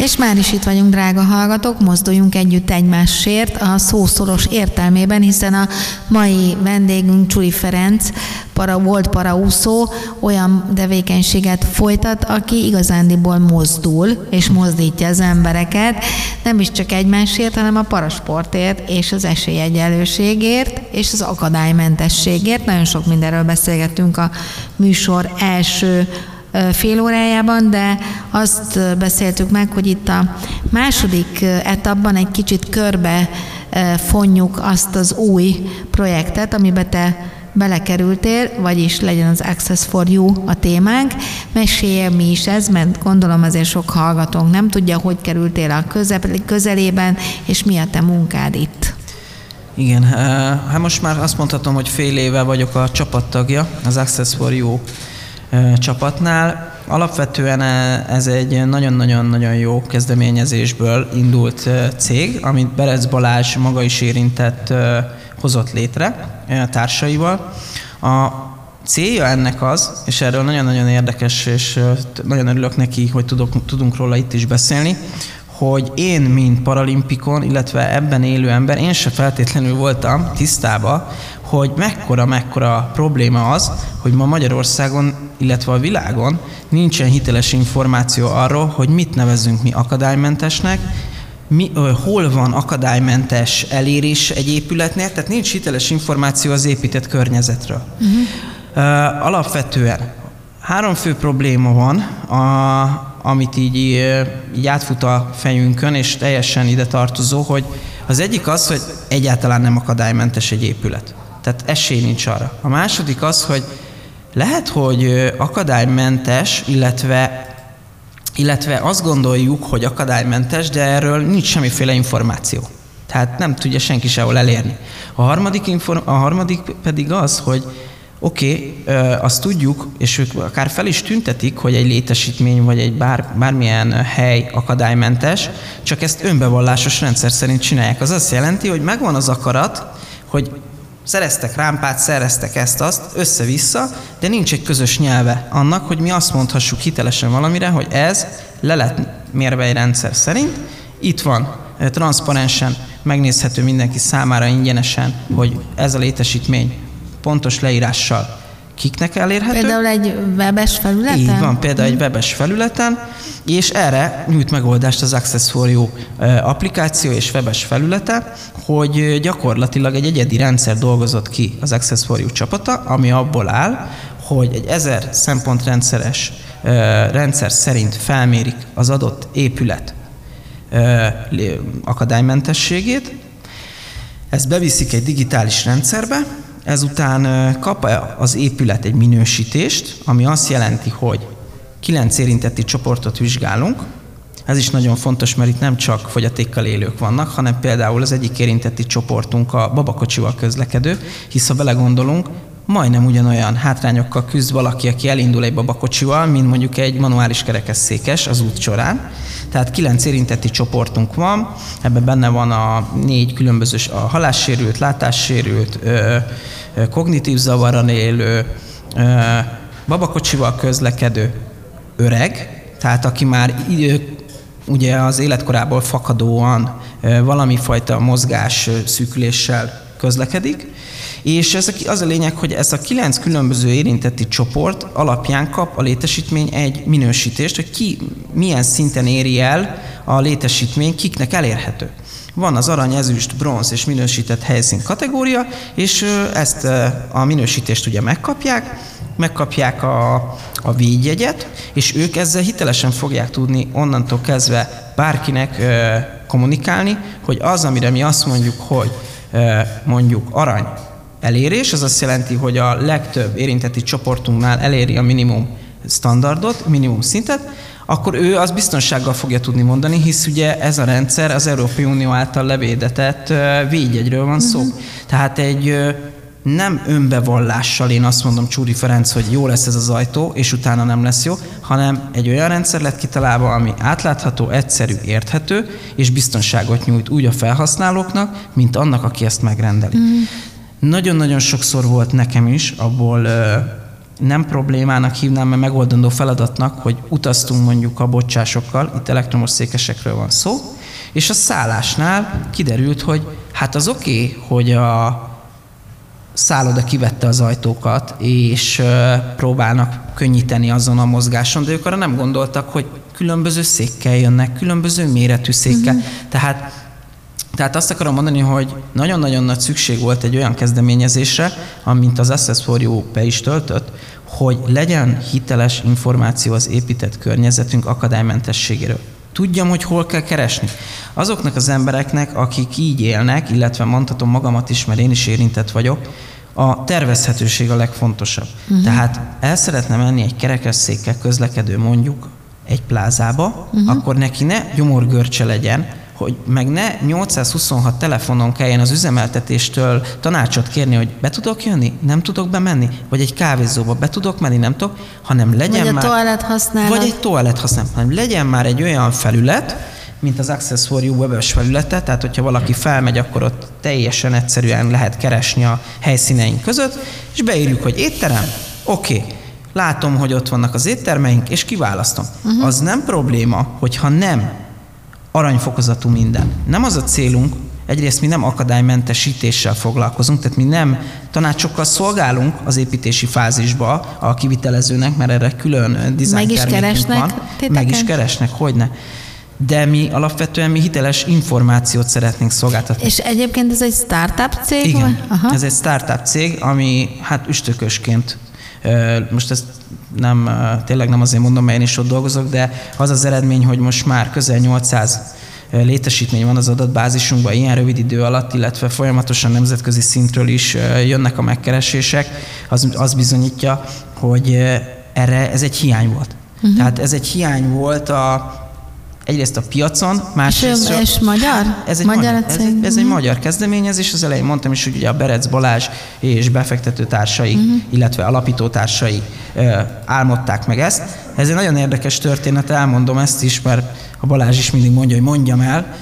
És már is itt vagyunk, drága hallgatók, mozduljunk együtt egymásért a szószoros értelmében, hiszen a mai vendégünk Csuli Ferenc, para, volt paraúszó, olyan tevékenységet folytat, aki igazándiból mozdul, és mozdítja az embereket, nem is csak egymásért, hanem a parasportért, és az esélyegyenlőségért, és az akadálymentességért. Nagyon sok mindenről beszélgettünk a műsor első fél órájában, de azt beszéltük meg, hogy itt a második etapban egy kicsit körbe fonjuk azt az új projektet, amiben te belekerültél, vagyis legyen az Access for You a témánk. Mesélje mi is ez, mert gondolom azért sok hallgatónk nem tudja, hogy kerültél a közelében, és mi a te munkád itt. Igen, hát most már azt mondhatom, hogy fél éve vagyok a csapattagja, az Access for You csapatnál. Alapvetően ez egy nagyon-nagyon-nagyon jó kezdeményezésből indult cég, amit Berec Balázs maga is érintett hozott létre társaival. A célja ennek az, és erről nagyon-nagyon érdekes, és nagyon örülök neki, hogy tudok, tudunk róla itt is beszélni, hogy én, mint paralimpikon, illetve ebben élő ember, én se feltétlenül voltam tisztában, hogy mekkora, mekkora probléma az, hogy ma Magyarországon, illetve a világon nincsen hiteles információ arról, hogy mit nevezünk mi akadálymentesnek, mi, hol van akadálymentes elérés egy épületnél, tehát nincs hiteles információ az épített környezetről. Uh-huh. Uh, alapvetően három fő probléma van, a, amit így, így átfut a fejünkön, és teljesen ide tartozó, hogy az egyik az, hogy egyáltalán nem akadálymentes egy épület. Tehát esély nincs arra. A második az, hogy lehet, hogy akadálymentes, illetve illetve azt gondoljuk, hogy akadálymentes, de erről nincs semmiféle információ. Tehát nem tudja senki sehol elérni. A harmadik, inform- a harmadik pedig az, hogy oké, okay, azt tudjuk, és ők akár fel is tüntetik, hogy egy létesítmény vagy egy bár, bármilyen hely akadálymentes, csak ezt önbevallásos rendszer szerint csinálják. Az azt jelenti, hogy megvan az akarat, hogy szereztek rámpát, szereztek ezt-azt, össze-vissza, de nincs egy közös nyelve annak, hogy mi azt mondhassuk hitelesen valamire, hogy ez le lett mérve egy rendszer szerint, itt van, transzparensen megnézhető mindenki számára ingyenesen, hogy ez a létesítmény pontos leírással kiknek elérhető. Például egy webes felületen? Így van, például egy webes felületen, és erre nyújt megoldást az Access for You applikáció és webes felülete, hogy gyakorlatilag egy egyedi rendszer dolgozott ki az Access for You csapata, ami abból áll, hogy egy ezer szempontrendszeres rendszer szerint felmérik az adott épület akadálymentességét, ezt beviszik egy digitális rendszerbe, ezután kap az épület egy minősítést, ami azt jelenti, hogy kilenc érintetti csoportot vizsgálunk. Ez is nagyon fontos, mert itt nem csak fogyatékkal élők vannak, hanem például az egyik érintetti csoportunk a babakocsival közlekedő, hisz ha belegondolunk, majdnem ugyanolyan hátrányokkal küzd valaki, aki elindul egy babakocsival, mint mondjuk egy manuális kerekesszékes az út során. Tehát kilenc érintetti csoportunk van, ebben benne van a négy különböző, a halássérült, látássérült, ö, ö, kognitív zavaran élő, ö, babakocsival közlekedő öreg, tehát aki már ugye az életkorából fakadóan valami fajta mozgás szűküléssel közlekedik, és ez a, az a lényeg, hogy ez a kilenc különböző érintetti csoport alapján kap a létesítmény egy minősítést, hogy ki milyen szinten éri el a létesítmény, kiknek elérhető. Van az arany, ezüst, bronz és minősített helyszín kategória, és ezt a minősítést ugye megkapják, megkapják a, a védjegyet, és ők ezzel hitelesen fogják tudni onnantól kezdve bárkinek ö, kommunikálni, hogy az, amire mi azt mondjuk, hogy ö, mondjuk arany elérés, az azt jelenti, hogy a legtöbb érintetti csoportunknál eléri a minimum standardot, minimum szintet, akkor ő az biztonsággal fogja tudni mondani, hisz ugye ez a rendszer az Európai Unió által levédetett védjegyről van szó. Uh-huh. Tehát egy nem önbevallással én azt mondom Csúri Ferenc, hogy jó lesz ez az ajtó, és utána nem lesz jó, hanem egy olyan rendszer lett kitalálva, ami átlátható, egyszerű, érthető, és biztonságot nyújt úgy a felhasználóknak, mint annak, aki ezt megrendeli. Mm. Nagyon-nagyon sokszor volt nekem is, abból nem problémának hívnám, mert megoldandó feladatnak, hogy utaztunk mondjuk a bocsásokkal, itt elektromos székesekről van szó, és a szállásnál kiderült, hogy hát az oké, okay, hogy a szálloda kivette az ajtókat, és próbálnak könnyíteni azon a mozgáson, de ők arra nem gondoltak, hogy különböző székkel jönnek, különböző méretű székkel. Uh-huh. Tehát tehát azt akarom mondani, hogy nagyon-nagyon nagy szükség volt egy olyan kezdeményezésre, amint az Access for You be is töltött, hogy legyen hiteles információ az épített környezetünk akadálymentességéről. Tudjam, hogy hol kell keresni. Azoknak az embereknek, akik így élnek, illetve mondhatom magamat is, mert én is érintett vagyok, a tervezhetőség a legfontosabb. Uh-huh. Tehát el szeretne menni egy kerekesszékkel közlekedő mondjuk egy plázába, uh-huh. akkor neki ne gyomorgörcse legyen, hogy meg ne 826 telefonon kelljen az üzemeltetéstől tanácsot kérni, hogy be tudok jönni, nem tudok bemenni, vagy egy kávézóba be tudok menni, nem tudok, hanem legyen vagy már... toalett használat. Vagy egy toalett használat, hanem legyen már egy olyan felület, mint az Access for You webes felülete, tehát hogyha valaki felmegy, akkor ott teljesen egyszerűen lehet keresni a helyszíneink között, és beírjuk, hogy étterem, oké, okay. látom, hogy ott vannak az éttermeink, és kiválasztom. Uh-huh. Az nem probléma, hogyha nem aranyfokozatú minden. Nem az a célunk, egyrészt mi nem akadálymentesítéssel foglalkozunk, tehát mi nem tanácsokkal szolgálunk az építési fázisba a kivitelezőnek, mert erre külön dizájn Meg is keresnek van. Téteken? Meg is keresnek, hogyne de mi alapvetően mi hiteles információt szeretnénk szolgáltatni. És egyébként ez egy startup cég? Igen, Aha. ez egy startup cég, ami hát üstökösként most ezt nem, tényleg nem azért mondom, mert én is ott dolgozok, de az az eredmény, hogy most már közel 800 létesítmény van az adatbázisunkban ilyen rövid idő alatt, illetve folyamatosan nemzetközi szintről is jönnek a megkeresések, az, az bizonyítja, hogy erre ez egy hiány volt. Uh-huh. Tehát ez egy hiány volt a, egyrészt a piacon, másrészt... És, és magyar? Ez egy magyar, magyar ez, egy, ez egy magyar kezdeményezés, az elején mondtam is, hogy ugye a Berec Balázs és befektető társai, uh-huh. illetve alapító társai álmodták meg ezt. Ez egy nagyon érdekes történet, elmondom ezt is, mert a Balázs is mindig mondja, hogy mondjam el.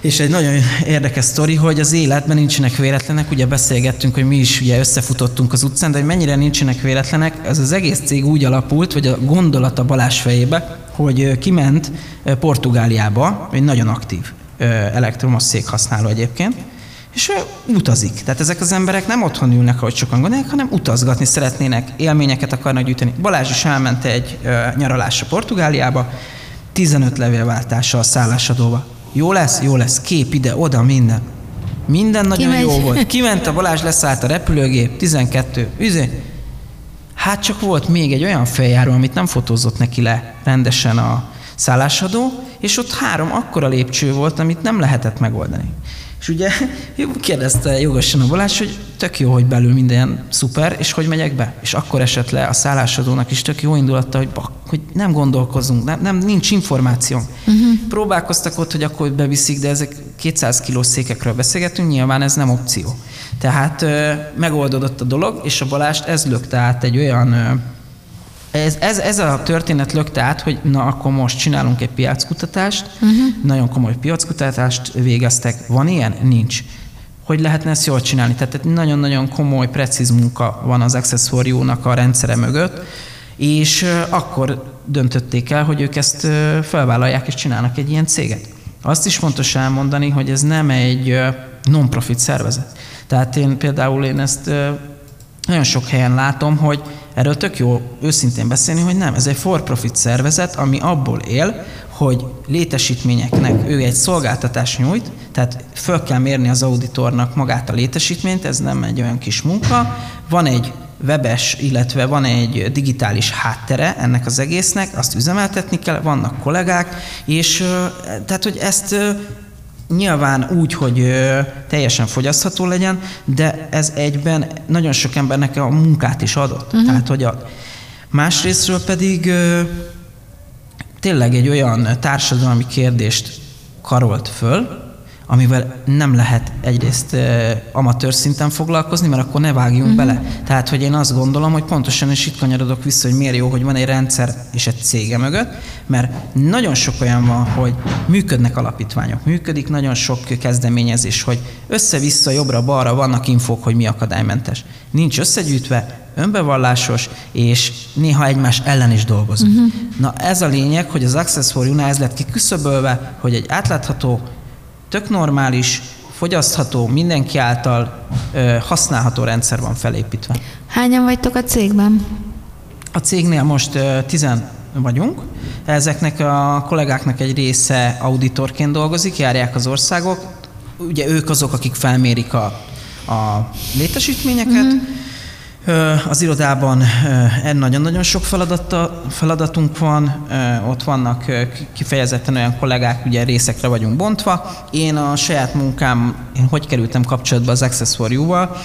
És egy nagyon érdekes sztori, hogy az életben nincsenek véletlenek, ugye beszélgettünk, hogy mi is ugye összefutottunk az utcán, de hogy mennyire nincsenek véletlenek, ez az egész cég úgy alapult, vagy a gondolat a Balázs fejébe, hogy kiment Portugáliába, egy nagyon aktív elektromos székhasználó egyébként, és utazik. Tehát ezek az emberek nem otthon ülnek, ahogy sokan gondolják, hanem utazgatni szeretnének, élményeket akarnak gyűjteni. Balázs is elment egy nyaralásra Portugáliába, 15 levélváltással szállásadóba. Jó lesz? Jó lesz. Kép ide, oda, minden. Minden nagyon Kimegy. jó volt. Kiment a Balázs, leszállt a repülőgép, 12, üzé. Hát csak volt még egy olyan feljáró, amit nem fotózott neki le rendesen a szállásadó, és ott három akkora lépcső volt, amit nem lehetett megoldani. És ugye kérdezte jogosan a Balázs, hogy tök jó, hogy belül minden szuper, és hogy megyek be. És akkor esett le a szállásadónak is tök jó indulatta, hogy, bak, hogy nem gondolkozunk, nem, nem nincs információ. Uh-huh. Próbálkoztak ott, hogy akkor beviszik, de ezek 200 kilós székekről beszélgetünk, nyilván ez nem opció. Tehát ö, megoldódott a dolog, és a Balást ez lökte át egy olyan ö, ez, ez, ez a történet lökte át, hogy na akkor most csinálunk egy piackutatást, uh-huh. nagyon komoly piackutatást végeztek. Van ilyen? Nincs. Hogy lehetne ezt jól csinálni? Tehát egy nagyon-nagyon komoly, precíz munka van az accessoriónak a rendszere mögött, és akkor döntötték el, hogy ők ezt felvállalják és csinálnak egy ilyen céget. Azt is fontos elmondani, hogy ez nem egy non-profit szervezet. Tehát én például én ezt nagyon sok helyen látom, hogy erről tök jó őszintén beszélni, hogy nem, ez egy for-profit szervezet, ami abból él, hogy létesítményeknek ő egy szolgáltatás nyújt, tehát föl kell mérni az auditornak magát a létesítményt, ez nem egy olyan kis munka. Van egy webes, illetve van egy digitális háttere ennek az egésznek, azt üzemeltetni kell, vannak kollégák, és tehát, hogy ezt nyilván úgy, hogy teljesen fogyasztható legyen, de ez egyben nagyon sok embernek a munkát is adott. Uh-huh. Tehát, hogy a másrésztről pedig tényleg egy olyan társadalmi kérdést karolt föl, amivel nem lehet egyrészt amatőr szinten foglalkozni, mert akkor ne vágjunk uh-huh. bele. Tehát, hogy én azt gondolom, hogy pontosan is itt kanyarodok vissza, hogy miért jó, hogy van egy rendszer és egy cége mögött, mert nagyon sok olyan van, hogy működnek alapítványok, működik nagyon sok kezdeményezés, hogy össze-vissza, jobbra-balra vannak infók, hogy mi akadálymentes. Nincs összegyűjtve, önbevallásos, és néha egymás ellen is dolgozunk. Uh-huh. Na ez a lényeg, hogy az Access for You ez lett kiküszöbölve, hogy egy átlátható, tök normális, fogyasztható, mindenki által ö, használható rendszer van felépítve. Hányan vagytok a cégben? A cégnél most ö, tizen vagyunk. Ezeknek a kollégáknak egy része auditorként dolgozik, járják az országok. Ugye ők azok, akik felmérik a, a létesítményeket. Mm-hmm. Az irodában nagyon-nagyon sok feladata, feladatunk van, ott vannak kifejezetten olyan kollégák, ugye részekre vagyunk bontva. Én a saját munkám, én hogy kerültem kapcsolatba az Access for You-val,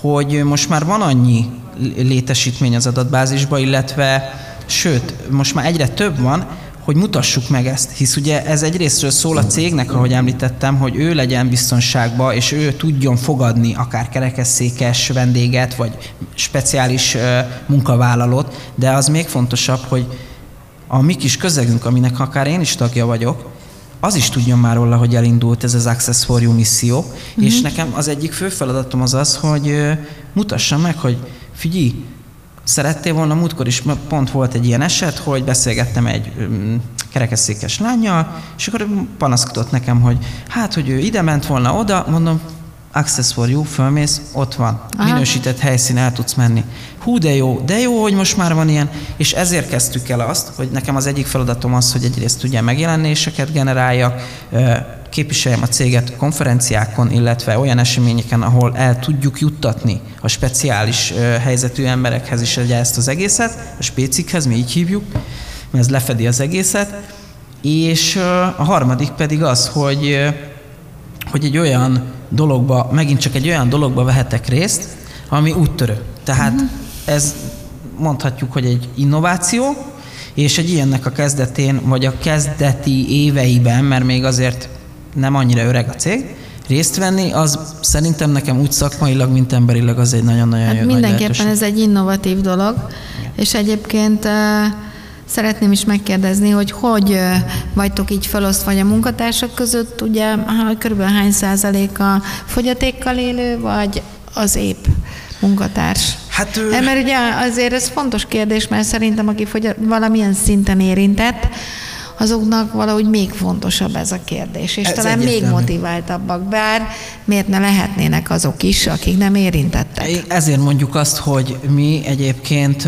hogy most már van annyi létesítmény az adatbázisba, illetve sőt, most már egyre több van, hogy mutassuk meg ezt, hisz ugye ez egyrésztről szól a cégnek, ahogy említettem, hogy ő legyen biztonságban, és ő tudjon fogadni akár kerekesszékes vendéget, vagy speciális munkavállalót, de az még fontosabb, hogy a mi kis közegünk, aminek akár én is tagja vagyok, az is tudjon már róla, hogy elindult ez az Access for You misszió, mm-hmm. és nekem az egyik fő feladatom az az, hogy mutassam meg, hogy figyelj, szerettél volna, múltkor is pont volt egy ilyen eset, hogy beszélgettem egy um, kerekesszékes lányjal, és akkor panaszkodott nekem, hogy hát, hogy ő ide ment volna oda, mondom, Access for You, fölmész, ott van. Aha. Minősített helyszín, el tudsz menni. Hú, de jó, de jó, hogy most már van ilyen, és ezért kezdtük el azt, hogy nekem az egyik feladatom az, hogy egyrészt ugye megjelenéseket generáljak, képviseljem a céget konferenciákon, illetve olyan eseményeken, ahol el tudjuk juttatni a speciális helyzetű emberekhez is ugye ezt az egészet, a spécikhez, mi így hívjuk, mert ez lefedi az egészet, és a harmadik pedig az, hogy, hogy egy olyan dologba, megint csak egy olyan dologba vehetek részt, ami úttörő. Tehát uh-huh. ez mondhatjuk, hogy egy innováció, és egy ilyennek a kezdetén, vagy a kezdeti éveiben, mert még azért nem annyira öreg a cég, részt venni, az szerintem nekem úgy szakmailag, mint emberileg az egy nagyon-nagyon hát jó Mindenképpen ez egy innovatív dolog, Igen. és egyébként Szeretném is megkérdezni, hogy hogy vagytok így felosztva a munkatársak között, ugye körülbelül hány százalék a fogyatékkal élő, vagy az épp munkatárs? Hát ő... Mert ugye azért ez fontos kérdés, mert szerintem aki fogy, valamilyen szinten érintett, azoknak valahogy még fontosabb ez a kérdés, és ez talán egyértelmű. még motiváltabbak, bár miért ne lehetnének azok is, akik nem érintettek. Ezért mondjuk azt, hogy mi egyébként,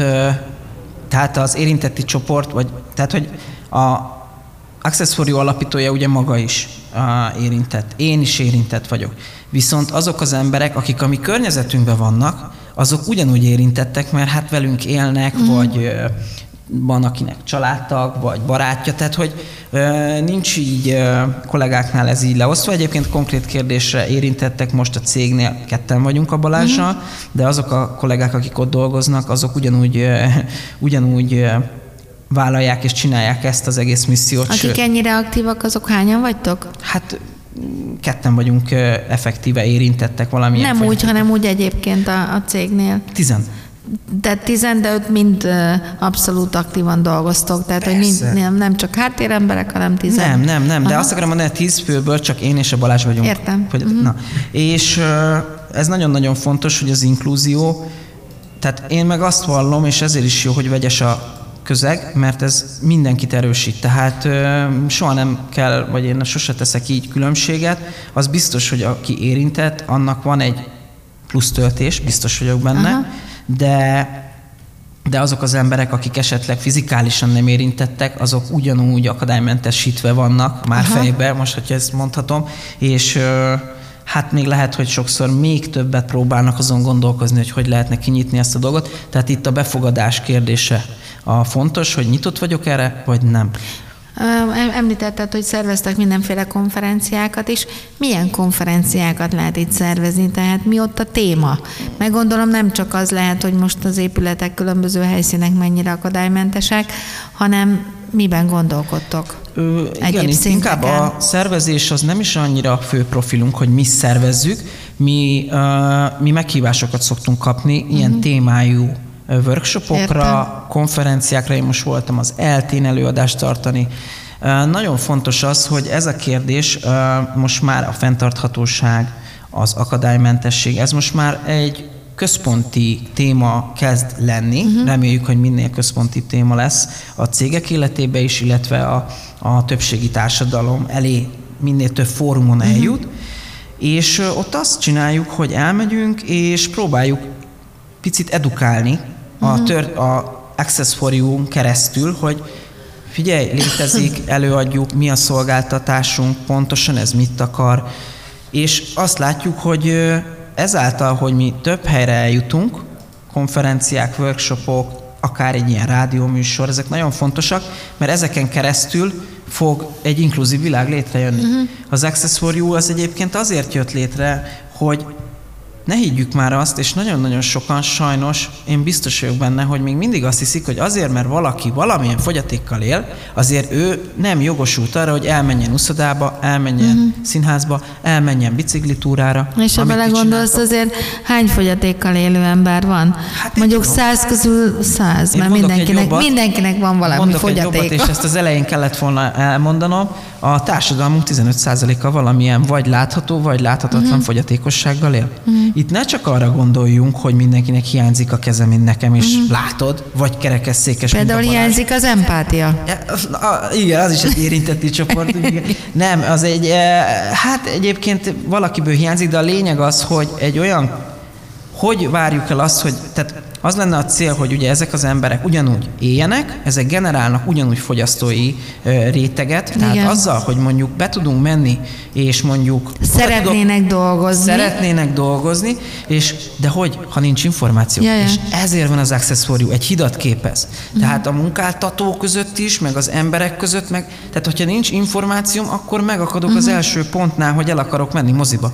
tehát az érintetti csoport, vagy tehát, hogy a Accessorió alapítója ugye maga is érintett, én is érintett vagyok. Viszont azok az emberek, akik a mi környezetünkben vannak, azok ugyanúgy érintettek, mert hát velünk élnek, mm. vagy van, akinek családtag, vagy barátja, tehát hogy ö, nincs így ö, kollégáknál ez így leosztva. Egyébként konkrét kérdésre érintettek most a cégnél, ketten vagyunk a Balázsral, uh-huh. de azok a kollégák, akik ott dolgoznak, azok ugyanúgy, ö, ugyanúgy ö, vállalják és csinálják ezt az egész missziót. Akik ennyire aktívak, azok hányan vagytok? Hát ketten vagyunk effektíve érintettek valamilyen. Nem úgy, hanem úgy egyébként a, a cégnél. Tizen. Tehát tizen, de ott mind abszolút aktívan dolgoztok, tehát hogy mind, nem, nem csak háttéremberek, hanem tizen. Nem, nem, nem, Aha. de azt akarom mondani, hogy tíz főből csak én és a Balázs vagyunk. Értem. Hogy, uh-huh. na. És ez nagyon-nagyon fontos, hogy az inklúzió, tehát én meg azt vallom, és ezért is jó, hogy vegyes a közeg, mert ez mindenkit erősít. Tehát ö, soha nem kell, vagy én sose teszek így különbséget. Az biztos, hogy aki érintett, annak van egy plusz töltés, biztos vagyok benne, Aha. De de azok az emberek, akik esetleg fizikálisan nem érintettek, azok ugyanúgy akadálymentesítve vannak már Aha. fejbe, most, hogyha ezt mondhatom, és hát még lehet, hogy sokszor még többet próbálnak azon gondolkozni, hogy hogy lehetne kinyitni ezt a dolgot. Tehát itt a befogadás kérdése a fontos, hogy nyitott vagyok erre, vagy nem. Említetted, hogy szerveztek mindenféle konferenciákat is. Milyen konferenciákat lehet itt szervezni? Tehát mi ott a téma? Meg gondolom nem csak az lehet, hogy most az épületek különböző helyszínek mennyire akadálymentesek, hanem miben gondolkodtok? Ö, igen, itt inkább a szervezés az nem is annyira a fő profilunk, hogy mi szervezzük, mi, uh, mi meghívásokat szoktunk kapni, ilyen uh-huh. témájú workshopokra, Értem. konferenciákra, én most voltam az eltén előadást tartani. Nagyon fontos az, hogy ez a kérdés most már a fenntarthatóság, az akadálymentesség, ez most már egy központi téma kezd lenni. Uh-huh. Reméljük, hogy minél központi téma lesz a cégek életébe is, illetve a, a többségi társadalom elé minél több fórumon uh-huh. eljut. És ott azt csináljuk, hogy elmegyünk, és próbáljuk picit edukálni a, tör, a Access for you keresztül, hogy figyelj, létezik, előadjuk, mi a szolgáltatásunk, pontosan ez mit akar, és azt látjuk, hogy ezáltal, hogy mi több helyre eljutunk, konferenciák, workshopok, akár egy ilyen rádióműsor, ezek nagyon fontosak, mert ezeken keresztül fog egy inkluzív világ létrejönni. Uh-huh. Az Access for You az egyébként azért jött létre, hogy ne higgyük már azt, és nagyon-nagyon sokan sajnos, én biztos vagyok benne, hogy még mindig azt hiszik, hogy azért, mert valaki valamilyen fogyatékkal él, azért ő nem jogosult arra, hogy elmenjen uszodába, elmenjen uh-huh. színházba, elmenjen biciklitúrára. És ha belegondolsz, azért hány fogyatékkal élő ember van? Hát Mondjuk száz közül száz, mert mindenkinek, jobbat, mindenkinek van valami fogyaték. és ezt az elején kellett volna elmondanom, a társadalmunk 15%-a valamilyen vagy látható, vagy láthatatlan uh-huh. fogyatékossággal él. Uh-huh. Itt ne csak arra gondoljunk, hogy mindenkinek hiányzik a keze, mint nekem is uh-huh. látod, vagy kerekesszékes, Például hiányzik az empátia. Ja, igen, az is egy érintetti csoport. Igen. Nem, az egy, eh, hát egyébként valakiből hiányzik, de a lényeg az, hogy egy olyan, hogy várjuk el azt, hogy, tehát az lenne a cél, hogy ugye ezek az emberek ugyanúgy éljenek, ezek generálnak ugyanúgy fogyasztói réteget, Igen. tehát azzal, hogy mondjuk be tudunk menni, és mondjuk... Szeretnének tudok, dolgozni. Szeretnének dolgozni, és de hogy, ha nincs információ? Jaja. És ezért van az Access for You, egy hidat képez. Mhm. Tehát a munkáltató között is, meg az emberek között, meg, tehát hogyha nincs információm, akkor megakadok uh-huh. az mhm. első pontnál, hogy el akarok menni moziba.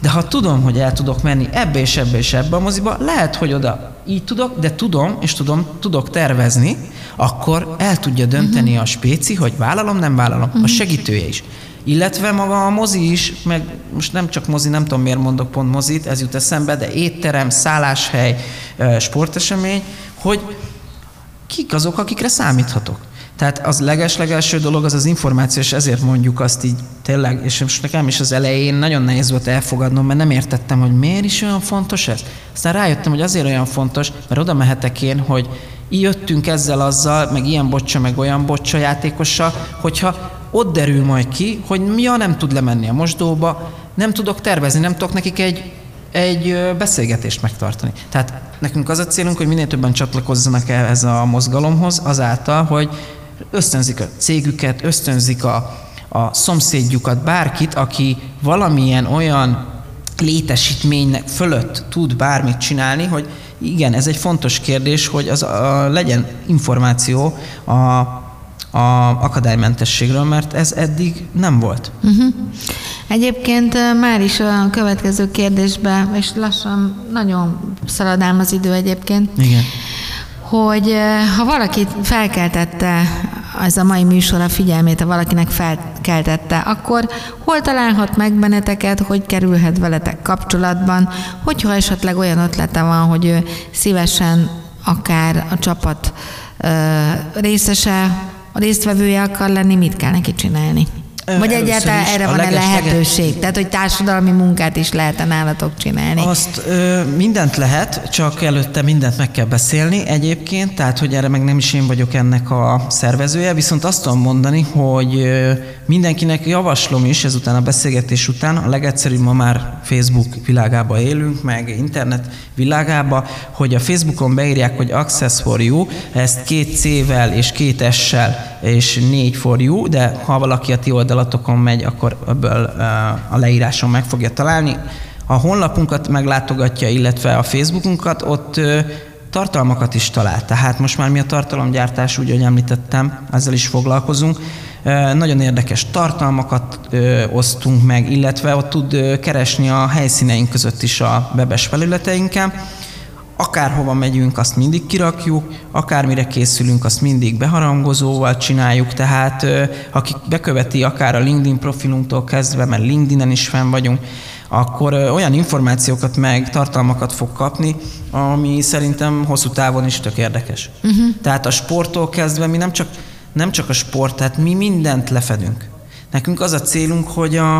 De ha tudom, hogy el tudok menni ebbe és ebbe és ebbe a moziba, lehet, hogy oda így tudok, de tudom, és tudom, tudok tervezni, akkor el tudja dönteni uh-huh. a spéci, hogy vállalom, nem vállalom, uh-huh. a mhm. segítője is. Illetve maga a mozi is, meg most nem csak mozi, nem tudom miért mondok pont mozit, ez jut eszembe, de étterem, szálláshely, sportesemény, hogy kik azok, akikre számíthatok. Tehát az leges-legelső dolog az az információ, és ezért mondjuk azt így tényleg, és most nekem is az elején nagyon nehéz volt elfogadnom, mert nem értettem, hogy miért is olyan fontos ez. Aztán rájöttem, hogy azért olyan fontos, mert oda mehetek én, hogy jöttünk ezzel azzal, meg ilyen bocsa, meg olyan bocsa játékossal, hogyha ott derül majd ki, hogy mi a nem tud lemenni a mosdóba, nem tudok tervezni, nem tudok nekik egy egy beszélgetést megtartani. Tehát nekünk az a célunk, hogy minél többen csatlakozzanak ehhez a mozgalomhoz, azáltal, hogy ösztönzik a cégüket, ösztönzik a, a szomszédjukat, bárkit, aki valamilyen olyan létesítménynek fölött tud bármit csinálni, hogy igen, ez egy fontos kérdés, hogy az a, legyen információ a, a akadálymentességről, mert ez eddig nem volt. Uh-huh. Egyébként már is a következő kérdésbe, és lassan nagyon szaladám az idő egyébként. Igen hogy ha valaki felkeltette az a mai műsor a figyelmét, ha valakinek felkeltette, akkor hol találhat meg benneteket, hogy kerülhet veletek kapcsolatban, hogyha esetleg olyan ötlete van, hogy ő szívesen akár a csapat részese, résztvevője akar lenni, mit kell neki csinálni? Vagy egyáltalán erre van-e lehetőség? Tehát, hogy társadalmi munkát is lehet nálatok csinálni? Azt ö, mindent lehet, csak előtte mindent meg kell beszélni egyébként, tehát, hogy erre meg nem is én vagyok ennek a szervezője, viszont azt tudom mondani, hogy mindenkinek javaslom is, ezután a beszélgetés után, a legegyszerűbb ma már Facebook világába élünk, meg internet világába, hogy a Facebookon beírják, hogy Access for You, ezt két C-vel és két S-sel és négy for you, de ha valaki a ti oldalatokon megy, akkor ebből a leíráson meg fogja találni. A honlapunkat meglátogatja, illetve a Facebookunkat, ott tartalmakat is talál. Tehát most már mi a tartalomgyártás, úgy, ahogy említettem, ezzel is foglalkozunk. Nagyon érdekes tartalmakat osztunk meg, illetve ott tud keresni a helyszíneink között is a webes felületeinken akárhova megyünk, azt mindig kirakjuk, akármire készülünk, azt mindig beharangozóval csináljuk, tehát akik beköveti akár a LinkedIn profilunktól kezdve, mert LinkedIn-en is fenn vagyunk, akkor olyan információkat meg tartalmakat fog kapni, ami szerintem hosszú távon is tök érdekes. Uh-huh. Tehát a sporttól kezdve mi nem csak, nem csak a sport, tehát mi mindent lefedünk. Nekünk az a célunk, hogy a,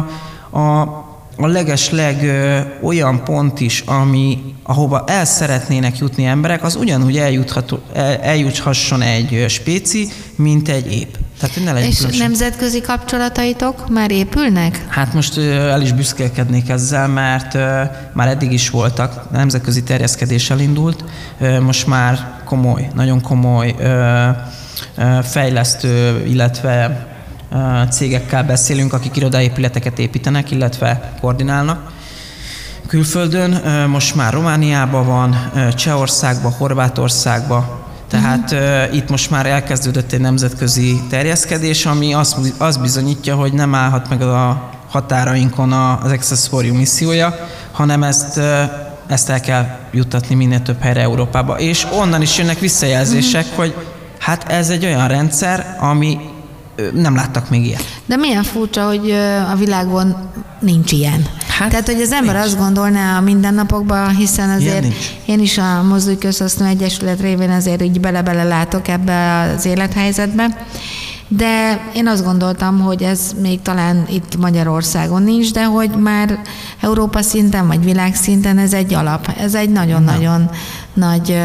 a a legesleg ö, olyan pont is, ami, ahova el szeretnének jutni emberek, az ugyanúgy eljutható, el, eljuthasson egy spéci, mint egy ép. Tehát, ne legyen És különbség. nemzetközi kapcsolataitok már épülnek? Hát most ö, el is büszkélkednék ezzel, mert ö, már eddig is voltak, nemzetközi terjeszkedés elindult, ö, most már komoly, nagyon komoly ö, ö, fejlesztő, illetve cégekkel beszélünk, akik irodaépületeket építenek, illetve koordinálnak. Külföldön most már Romániában van, Csehországban, Horvátországban, tehát uh-huh. itt most már elkezdődött egy nemzetközi terjeszkedés, ami azt, azt bizonyítja, hogy nem állhat meg a határainkon az Access for You missziója, hanem ezt, ezt el kell juttatni minél több helyre Európába. És onnan is jönnek visszajelzések, uh-huh. hogy hát ez egy olyan rendszer, ami nem láttak még ilyet. De milyen furcsa, hogy a világon nincs ilyen. Hát, Tehát, hogy az ember nincs. azt gondolná a mindennapokban, hiszen azért én is a Mozdulj Közhasznú Egyesület révén azért így bele-bele látok ebbe az élethelyzetbe. De én azt gondoltam, hogy ez még talán itt Magyarországon nincs, de hogy már Európa szinten vagy világszinten ez egy alap. Ez egy nagyon-nagyon nagy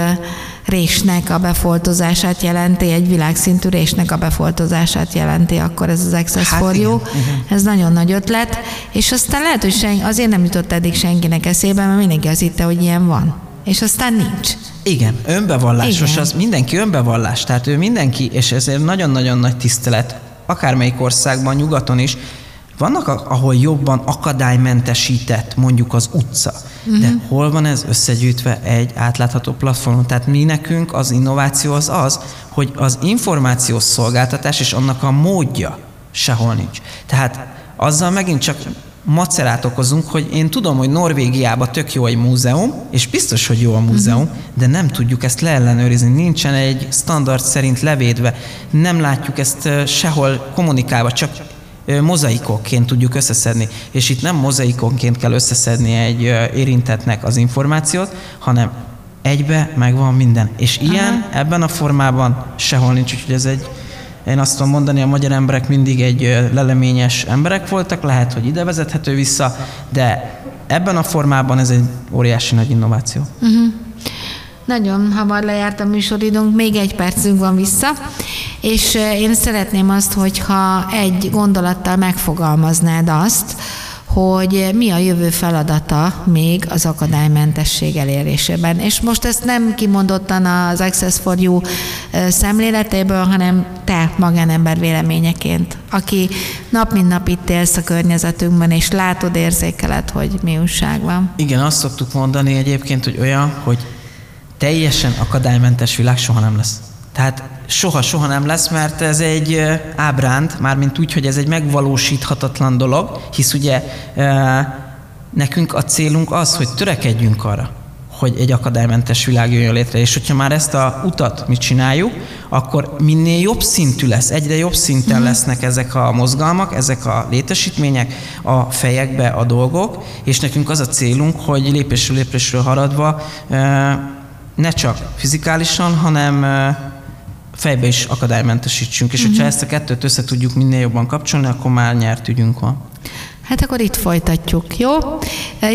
résnek a befoltozását jelenti, egy világszintű résnek a befoltozását jelenti, akkor ez az Access hát for You. Uh-huh. Ez nagyon nagy ötlet, és aztán lehet, hogy sen, azért nem jutott eddig senkinek eszébe, mert mindenki azt hitte, hogy ilyen van. És aztán nincs. Igen, önbevallásos, Igen. az mindenki önbevallás, tehát ő mindenki, és ezért nagyon-nagyon nagy tisztelet, akármelyik országban, nyugaton is, vannak, ahol jobban akadálymentesített mondjuk az utca, uh-huh. de hol van ez összegyűjtve egy átlátható platformon? Tehát mi nekünk az innováció az az, hogy az információs szolgáltatás és annak a módja sehol nincs. Tehát azzal megint csak macerát okozunk, hogy én tudom, hogy Norvégiában tök jó egy múzeum, és biztos, hogy jó a múzeum, uh-huh. de nem tudjuk ezt leellenőrizni, nincsen egy standard szerint levédve, nem látjuk ezt sehol kommunikálva, csak mozaikokként tudjuk összeszedni. És itt nem mozaikonként kell összeszedni egy érintetnek az információt, hanem egybe megvan minden. És ilyen Aha. ebben a formában sehol nincs, úgyhogy ez egy én azt tudom mondani, a magyar emberek mindig egy leleményes emberek voltak, lehet, hogy ide vezethető vissza, de ebben a formában ez egy óriási nagy innováció. Uh-huh. Nagyon hamar lejárt a műsoridőnk, még egy percünk van vissza, és én szeretném azt, hogyha egy gondolattal megfogalmaznád azt, hogy mi a jövő feladata még az akadálymentesség elérésében. És most ezt nem kimondottan az Access for You szemléletéből, hanem te magánember véleményeként, aki nap mint nap itt élsz a környezetünkben, és látod, érzékeled, hogy mi újság van. Igen, azt szoktuk mondani egyébként, hogy olyan, hogy teljesen akadálymentes világ soha nem lesz. Tehát soha-soha nem lesz, mert ez egy ábránd, mármint úgy, hogy ez egy megvalósíthatatlan dolog, hisz ugye nekünk a célunk az, hogy törekedjünk arra, hogy egy akadálymentes világ jöjjön létre. És hogyha már ezt a utat mi csináljuk, akkor minél jobb szintű lesz, egyre jobb szinten mhm. lesznek ezek a mozgalmak, ezek a létesítmények, a fejekbe a dolgok, és nekünk az a célunk, hogy lépésről lépésről haradva ne csak fizikálisan, hanem fejbe is akadálymentesítsünk. És hogyha mhm. ezt a kettőt össze tudjuk minél jobban kapcsolni, akkor már nyert ügyünk van. Hát akkor itt folytatjuk, jó?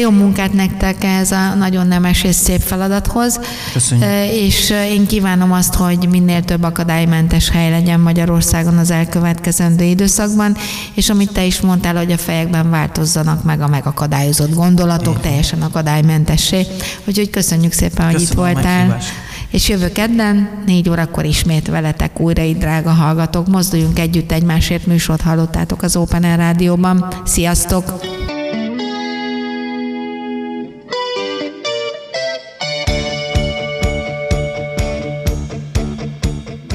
Jó munkát nektek ez a nagyon nemes és szép feladathoz. Köszönjük. És én kívánom azt, hogy minél több akadálymentes hely legyen Magyarországon az elkövetkezendő időszakban, és amit te is mondtál, hogy a fejekben változzanak meg a megakadályozott gondolatok, teljesen akadálymentessé. Úgyhogy köszönjük szépen, Köszönöm hogy itt voltál és jövő kedden, négy órakor ismét veletek újra itt, drága hallgatók. Mozduljunk együtt egymásért műsort hallottátok az Open Air Rádióban. Sziasztok!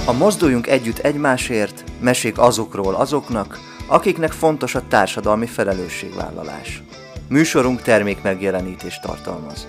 A Mozduljunk együtt egymásért, mesék azokról azoknak, akiknek fontos a társadalmi felelősségvállalás. Műsorunk termék megjelenítést tartalmaz.